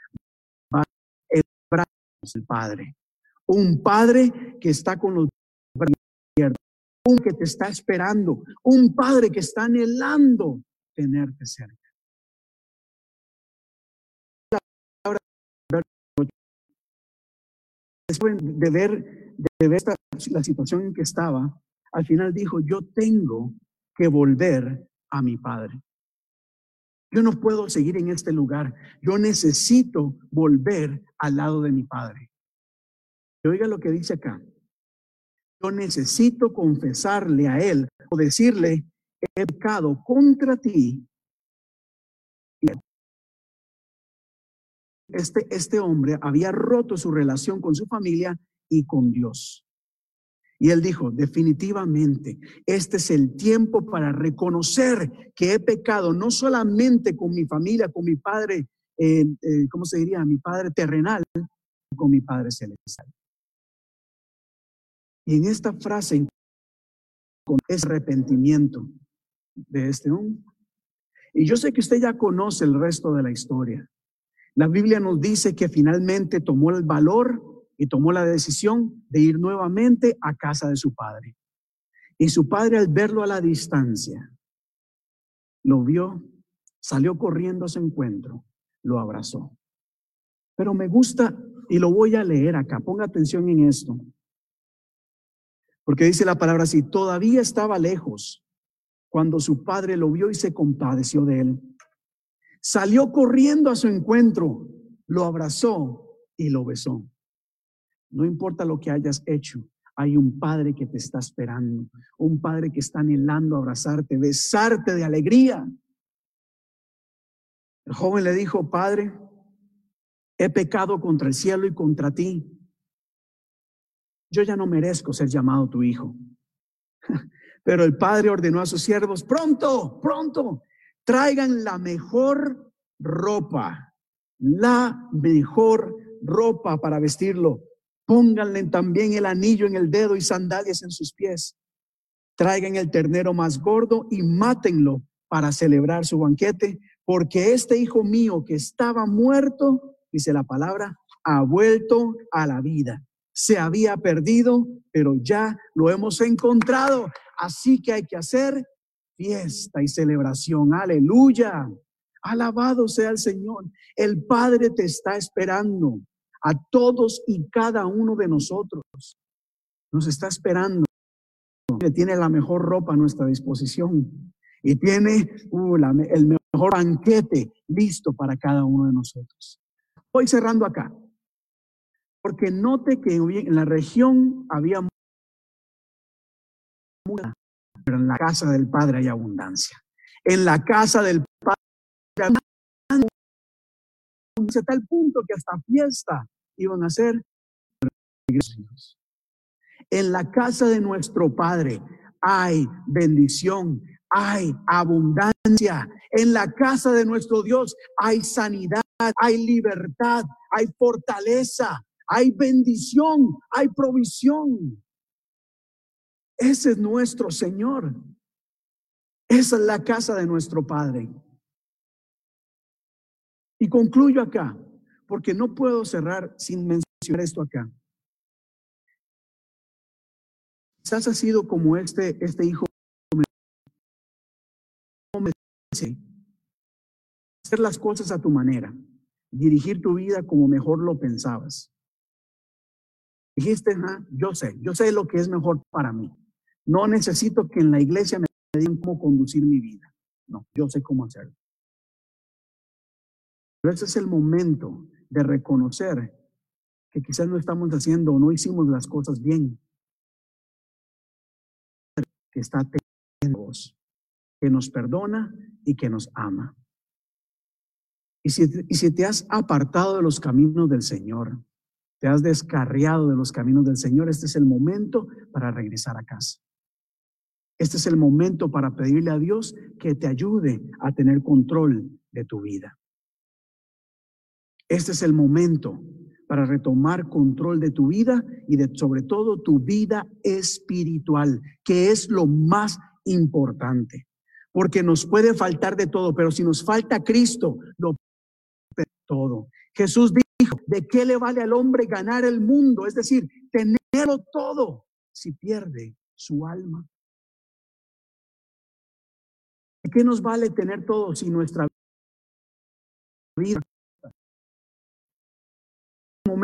va el el Padre. Un Padre que está con los un que te está esperando, un Padre que está anhelando tenerte cerca. Después de ver, de ver la situación en que estaba, al final dijo, yo tengo que volver a mi Padre. Yo no puedo seguir en este lugar. Yo necesito volver al lado de mi Padre. Oiga lo que dice acá. Yo necesito confesarle a Él o decirle, he pecado contra ti. Este, este hombre había roto su relación con su familia y con Dios. Y él dijo, definitivamente, este es el tiempo para reconocer que he pecado no solamente con mi familia, con mi padre, eh, eh, ¿cómo se diría? Mi padre terrenal, con mi padre celestial. Y en esta frase con ese arrepentimiento de este hombre. Y yo sé que usted ya conoce el resto de la historia. La Biblia nos dice que finalmente tomó el valor y tomó la decisión de ir nuevamente a casa de su padre. Y su padre al verlo a la distancia, lo vio, salió corriendo a su encuentro, lo abrazó. Pero me gusta, y lo voy a leer acá, ponga atención en esto, porque dice la palabra así, todavía estaba lejos cuando su padre lo vio y se compadeció de él. Salió corriendo a su encuentro, lo abrazó y lo besó. No importa lo que hayas hecho, hay un padre que te está esperando, un padre que está anhelando abrazarte, besarte de alegría. El joven le dijo, Padre, he pecado contra el cielo y contra ti. Yo ya no merezco ser llamado tu hijo. Pero el padre ordenó a sus siervos, pronto, pronto, traigan la mejor ropa, la mejor ropa para vestirlo Pónganle también el anillo en el dedo y sandalias en sus pies. Traigan el ternero más gordo y mátenlo para celebrar su banquete, porque este hijo mío que estaba muerto, dice la palabra, ha vuelto a la vida. Se había perdido, pero ya lo hemos encontrado. Así que hay que hacer fiesta y celebración. Aleluya. Alabado sea el Señor. El Padre te está esperando a todos y cada uno de nosotros. Nos está esperando. Tiene la mejor ropa a nuestra disposición y tiene uh, el mejor banquete listo para cada uno de nosotros. Voy cerrando acá, porque note que en la región había pero en la casa del Padre hay abundancia. En la casa del Padre a tal punto que hasta fiesta iban a hacer. En la casa de nuestro Padre hay bendición, hay abundancia. En la casa de nuestro Dios hay sanidad, hay libertad, hay fortaleza, hay bendición, hay provisión. Ese es nuestro Señor. Esa es la casa de nuestro Padre. Y concluyo acá, porque no puedo cerrar sin mencionar esto acá. Quizás ha sido como este, este hijo. Hacer las cosas a tu manera, dirigir tu vida como mejor lo pensabas. Dijiste, yo sé, yo sé lo que es mejor para mí. No necesito que en la iglesia me digan cómo conducir mi vida. No, yo sé cómo hacerlo. Pero ese es el momento de reconocer que quizás no estamos haciendo o no hicimos las cosas bien. Que está teniendo vos, que nos perdona y que nos ama. Y si, y si te has apartado de los caminos del Señor, te has descarriado de los caminos del Señor, este es el momento para regresar a casa. Este es el momento para pedirle a Dios que te ayude a tener control de tu vida. Este es el momento para retomar control de tu vida y de sobre todo tu vida espiritual, que es lo más importante. Porque nos puede faltar de todo, pero si nos falta Cristo, lo todo. Jesús dijo, ¿de qué le vale al hombre ganar el mundo? Es decir, tenerlo todo si pierde su alma. ¿De qué nos vale tener todo si nuestra vida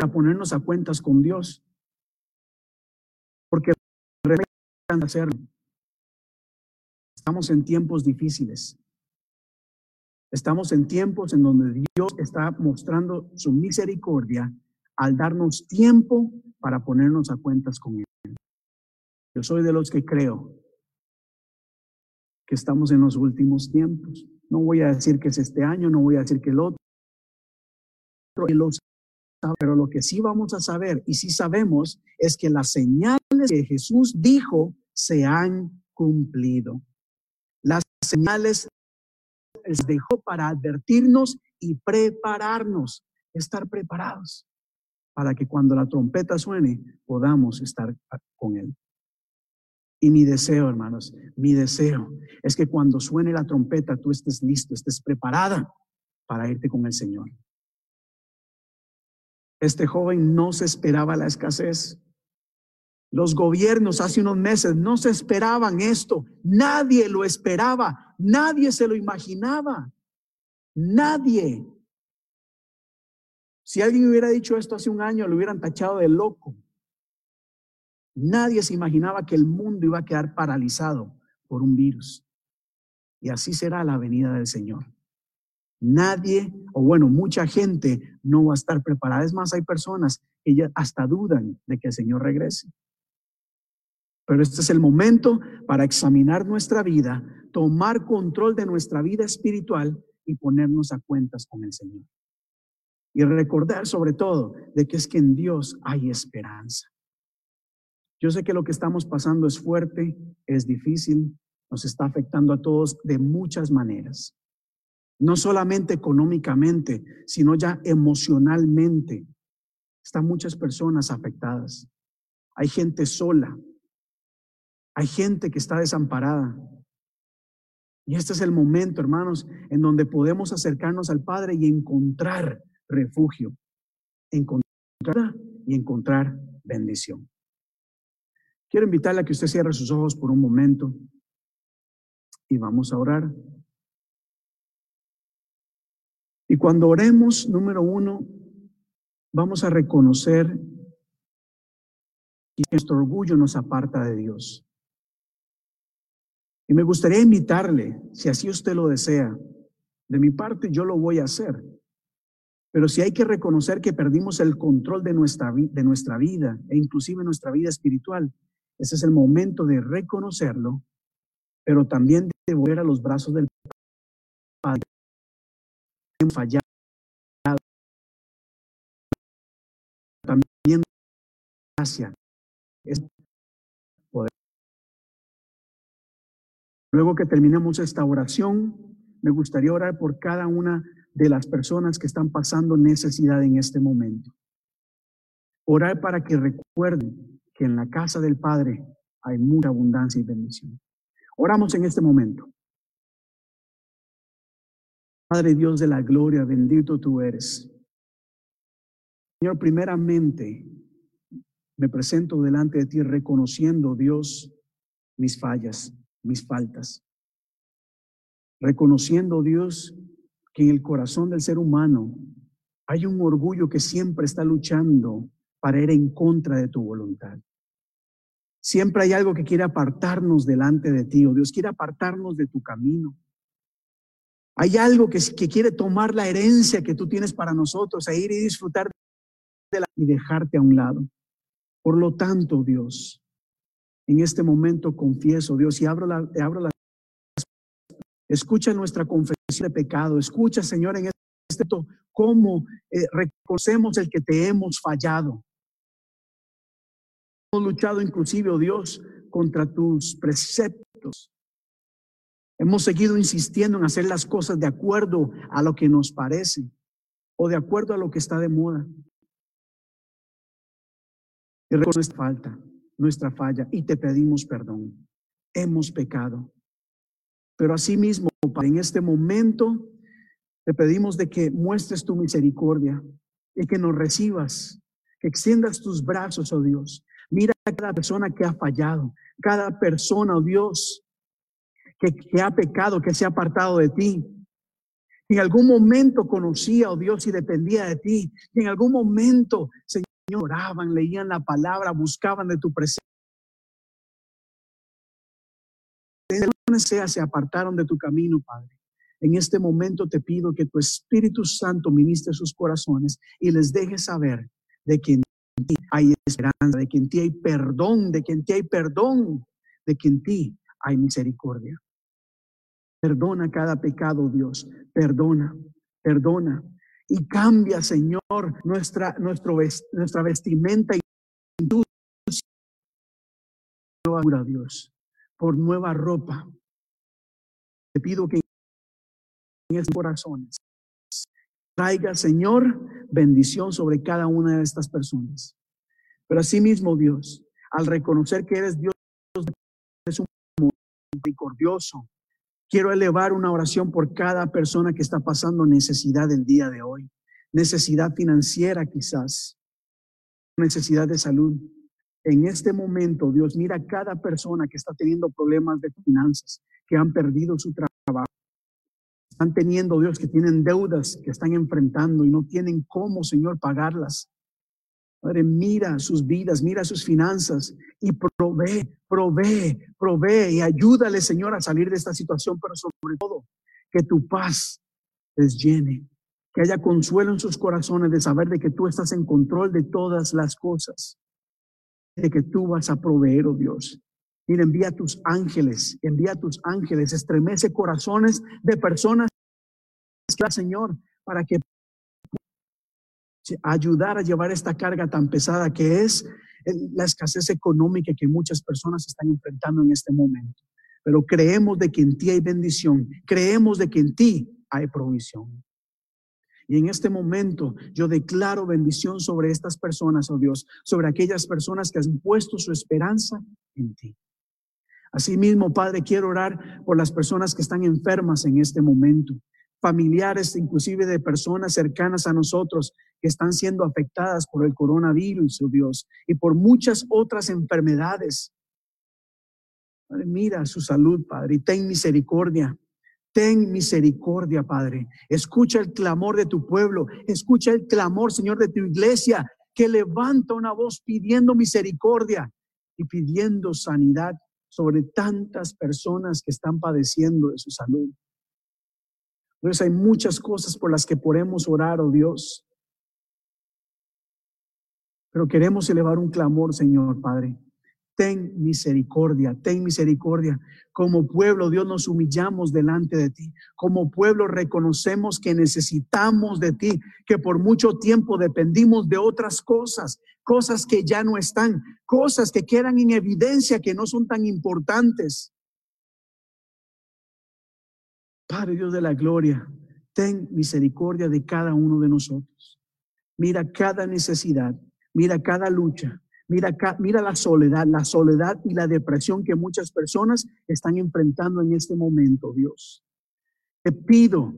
a ponernos a cuentas con Dios. Porque hacerlo. Estamos en tiempos difíciles. Estamos en tiempos en donde Dios está mostrando su misericordia al darnos tiempo para ponernos a cuentas con Él. Yo soy de los que creo que estamos en los últimos tiempos. No voy a decir que es este año, no voy a decir que el otro, pero lo que sí vamos a saber y sí sabemos es que las señales que Jesús dijo se han cumplido. Las señales les dejó para advertirnos y prepararnos, estar preparados para que cuando la trompeta suene podamos estar con Él. Y mi deseo, hermanos, mi deseo es que cuando suene la trompeta tú estés listo, estés preparada para irte con el Señor. Este joven no se esperaba la escasez. Los gobiernos hace unos meses no se esperaban esto. Nadie lo esperaba. Nadie se lo imaginaba. Nadie. Si alguien hubiera dicho esto hace un año, lo hubieran tachado de loco. Nadie se imaginaba que el mundo iba a quedar paralizado por un virus. Y así será la venida del Señor. Nadie, o bueno, mucha gente no va a estar preparada. Es más, hay personas que ya hasta dudan de que el Señor regrese. Pero este es el momento para examinar nuestra vida, tomar control de nuestra vida espiritual y ponernos a cuentas con el Señor. Y recordar sobre todo de que es que en Dios hay esperanza. Yo sé que lo que estamos pasando es fuerte, es difícil, nos está afectando a todos de muchas maneras. No solamente económicamente, sino ya emocionalmente. Están muchas personas afectadas. Hay gente sola, hay gente que está desamparada. Y este es el momento, hermanos, en donde podemos acercarnos al Padre y encontrar refugio, encontrar y encontrar bendición. Quiero invitarle a que usted cierre sus ojos por un momento y vamos a orar. Y cuando oremos, número uno, vamos a reconocer que nuestro orgullo nos aparta de Dios. Y me gustaría invitarle, si así usted lo desea, de mi parte yo lo voy a hacer. Pero si hay que reconocer que perdimos el control de nuestra, de nuestra vida e inclusive nuestra vida espiritual, ese es el momento de reconocerlo, pero también de volver a los brazos del. Fallado. También gracia. Es Luego que terminemos esta oración, me gustaría orar por cada una de las personas que están pasando necesidad en este momento. Orar para que recuerden que en la casa del Padre hay mucha abundancia y bendición. Oramos en este momento. Padre Dios de la gloria, bendito tú eres. Señor, primeramente me presento delante de ti reconociendo, Dios, mis fallas mis faltas. Reconociendo, Dios, que en el corazón del ser humano hay un orgullo que siempre está luchando para ir en contra de tu voluntad. Siempre hay algo que quiere apartarnos delante de ti, o Dios quiere apartarnos de tu camino. Hay algo que, quiere tomar la herencia que tú tienes para nosotros, e ir y disfrutar de la y dejarte a un lado. Por lo tanto, Dios, en este momento confieso, Dios, y abro la, abro la escucha nuestra confesión de pecado, escucha, Señor, en este momento cómo eh, reconocemos el que te hemos fallado. Hemos luchado inclusive, oh Dios, contra tus preceptos. Hemos seguido insistiendo en hacer las cosas de acuerdo a lo que nos parece o de acuerdo a lo que está de moda. Y nuestra falta nuestra falla y te pedimos perdón. Hemos pecado. Pero asimismo, en este momento, te pedimos de que muestres tu misericordia y que nos recibas, que extiendas tus brazos, oh Dios. Mira a cada persona que ha fallado, cada persona, oh Dios, que, ha pecado, que se ha apartado de ti. En algún momento conocía, oh Dios, y dependía de ti. En algún momento, Señor, oraban, leían la palabra, buscaban de tu presencia. se apartaron de tu camino, Padre. En este momento te pido que tu Espíritu Santo ministre sus corazones y les deje saber de que en ti hay esperanza, de que en ti hay perdón, de que en ti hay perdón, de que en ti hay misericordia. Perdona cada pecado, Dios. Perdona, perdona. Y cambia, Señor, nuestra, nuestro, nuestra vestimenta y nueva Dios, por nueva ropa. Te pido que en estos corazones traiga, Señor, bendición sobre cada una de estas personas. Pero asimismo, Dios, al reconocer que eres Dios, es un misericordioso, quiero elevar una oración por cada persona que está pasando necesidad el día de hoy. Necesidad financiera quizás, necesidad de salud. En este momento, Dios, mira a cada persona que está teniendo problemas de finanzas, que han perdido su trabajo. Están teniendo, Dios, que tienen deudas que están enfrentando y no tienen cómo, Señor, pagarlas. Padre, mira sus vidas, mira sus finanzas y provee, provee, provee y ayúdale, Señor, a salir de esta situación, pero sobre todo que tu paz les llene, que haya consuelo en sus corazones de saber de que tú estás en control de todas las cosas de que tú vas a proveer, oh Dios. Mira, envía tus ángeles, envía tus ángeles, estremece corazones de personas, Señor, para que ayudar a llevar esta carga tan pesada que es la escasez económica que muchas personas están enfrentando en este momento. Pero creemos de que en ti hay bendición, creemos de que en ti hay provisión. Y en este momento yo declaro bendición sobre estas personas, oh Dios, sobre aquellas personas que han puesto su esperanza en ti. Asimismo, Padre, quiero orar por las personas que están enfermas en este momento, familiares inclusive de personas cercanas a nosotros que están siendo afectadas por el coronavirus, oh Dios, y por muchas otras enfermedades. Mira su salud, Padre, y ten misericordia. Ten misericordia, Padre. Escucha el clamor de tu pueblo. Escucha el clamor, Señor, de tu iglesia, que levanta una voz pidiendo misericordia y pidiendo sanidad sobre tantas personas que están padeciendo de su salud. Entonces hay muchas cosas por las que podemos orar, oh Dios. Pero queremos elevar un clamor, Señor Padre, ten misericordia, ten misericordia. Como pueblo, Dios, nos humillamos delante de ti. Como pueblo reconocemos que necesitamos de ti, que por mucho tiempo dependimos de otras cosas, cosas que ya no están, cosas que quedan en evidencia que no son tan importantes. Padre Dios de la gloria, ten misericordia de cada uno de nosotros. Mira cada necesidad, mira cada lucha, Mira, mira la soledad, la soledad y la depresión que muchas personas están enfrentando en este momento, Dios. Te pido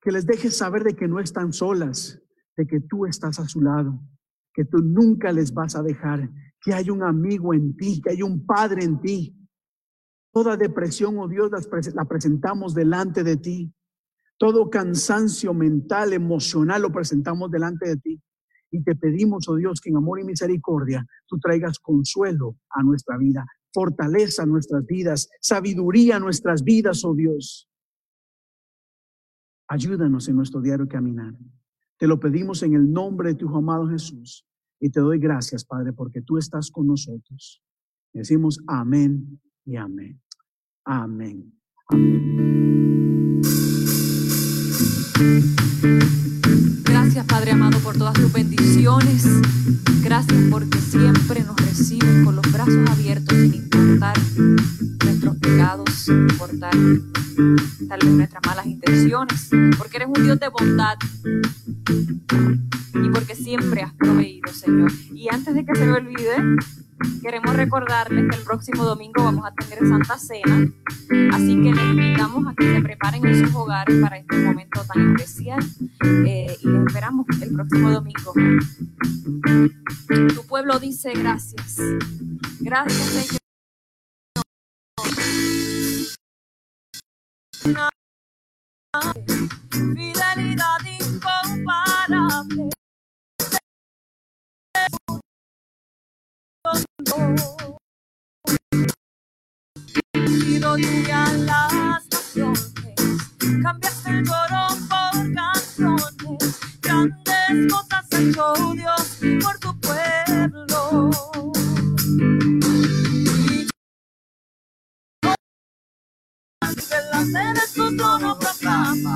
que les dejes saber de que no están solas, de que tú estás a su lado, que tú nunca les vas a dejar, que hay un amigo en ti, que hay un padre en ti. Toda depresión, oh Dios, la presentamos delante de ti. Todo cansancio mental, emocional, lo presentamos delante de ti. Y te pedimos, oh Dios, que en amor y misericordia tú traigas consuelo a nuestra vida, fortaleza a nuestras vidas, sabiduría a nuestras vidas, oh Dios. Ayúdanos en nuestro diario caminar. Te lo pedimos en el nombre de tu amado Jesús. Y te doy gracias, Padre, porque tú estás con nosotros. Decimos amén y amén. Amén. Gracias, Padre amado, por todas tus bendiciones. Gracias porque siempre nos recibes con los brazos abiertos sin importar nuestros pecados, sin importar tal vez nuestras malas intenciones, porque eres un Dios de bondad y porque siempre has proveído, Señor. Y antes de que se me olvide, queremos recordarles que el próximo domingo vamos a tener Santa Cena, así que les invitamos a que se preparen en sus hogares para este momento tan especial eh, y les esperamos el próximo domingo. Tu pueblo dice gracias. Gracias, Señor. Fidelidad incomparable. Pido lluvia a las naciones. Cambiaste el lloro por canciones, grandes cosas hecho Dios por tu pueblo. Y delante de tu trono proclama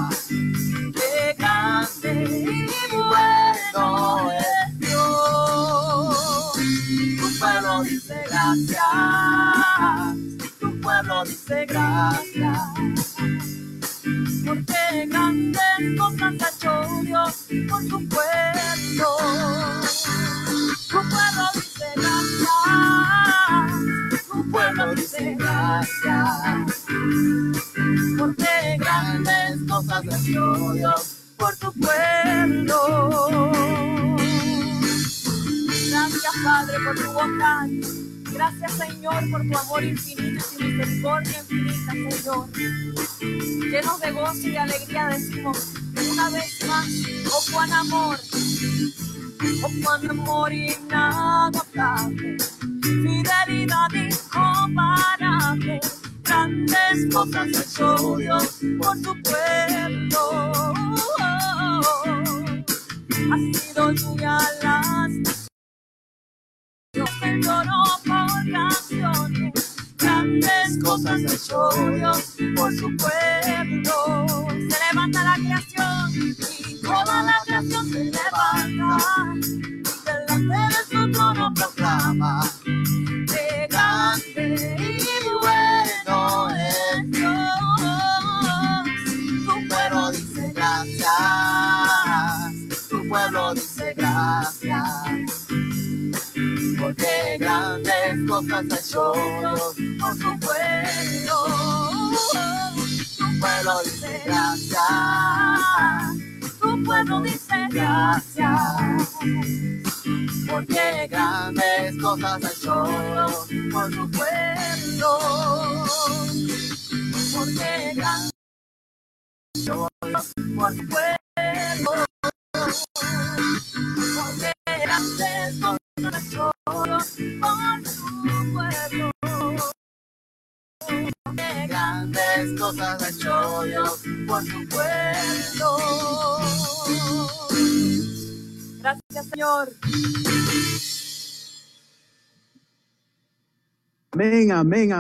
oh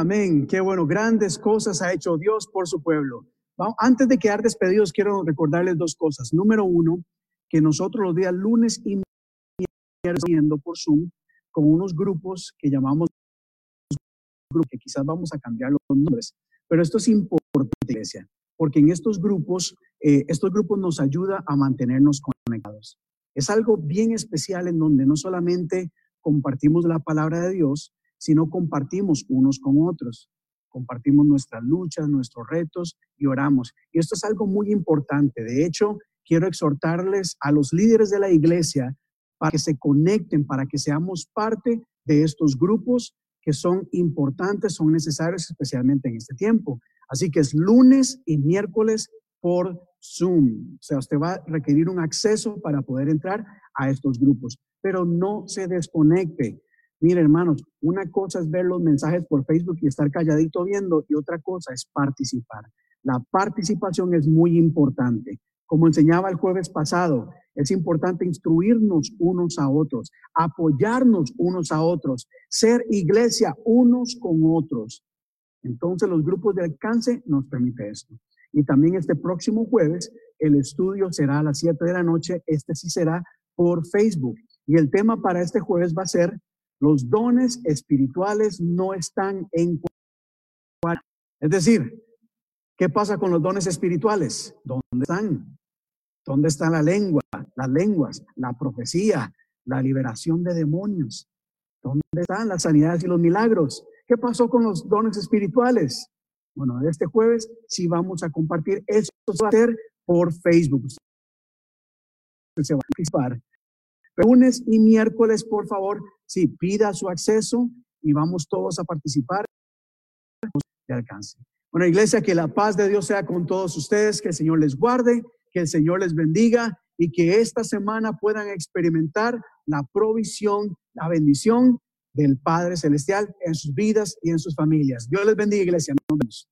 Amén. Qué bueno, grandes cosas ha hecho Dios por su pueblo. Antes de quedar despedidos, quiero recordarles dos cosas. Número uno, que nosotros los días lunes y miércoles por Zoom con unos grupos que llamamos grupos, que quizás vamos a cambiar los nombres, pero esto es importante, iglesia, porque en estos grupos, eh, estos grupos nos ayuda a mantenernos conectados. Es algo bien especial en donde no solamente compartimos la palabra de Dios, sino compartimos unos con otros, compartimos nuestras luchas, nuestros retos y oramos. Y esto es algo muy importante. De hecho, quiero exhortarles a los líderes de la iglesia para que se conecten, para que seamos parte de estos grupos que son importantes, son necesarios, especialmente en este tiempo. Así que es lunes y miércoles por Zoom. O sea, usted va a requerir un acceso para poder entrar a estos grupos, pero no se desconecte. Mire, hermanos, una cosa es ver los mensajes por Facebook y estar calladito viendo y otra cosa es participar. La participación es muy importante. Como enseñaba el jueves pasado, es importante instruirnos unos a otros, apoyarnos unos a otros, ser iglesia unos con otros. Entonces los grupos de alcance nos permite esto. Y también este próximo jueves el estudio será a las 7 de la noche. Este sí será por Facebook. Y el tema para este jueves va a ser los dones espirituales no están en Es decir, ¿qué pasa con los dones espirituales? ¿Dónde están? ¿Dónde está la lengua, las lenguas, la profecía, la liberación de demonios? ¿Dónde están las sanidades y los milagros? ¿Qué pasó con los dones espirituales? Bueno, este jueves sí vamos a compartir. Esto va a ser por Facebook. Se va a participar. Lunes y miércoles, por favor, sí, pida su acceso y vamos todos a participar de alcance. Bueno, iglesia, que la paz de Dios sea con todos ustedes, que el Señor les guarde que el Señor les bendiga y que esta semana puedan experimentar la provisión, la bendición del Padre Celestial en sus vidas y en sus familias. Dios les bendiga, iglesia. Nos.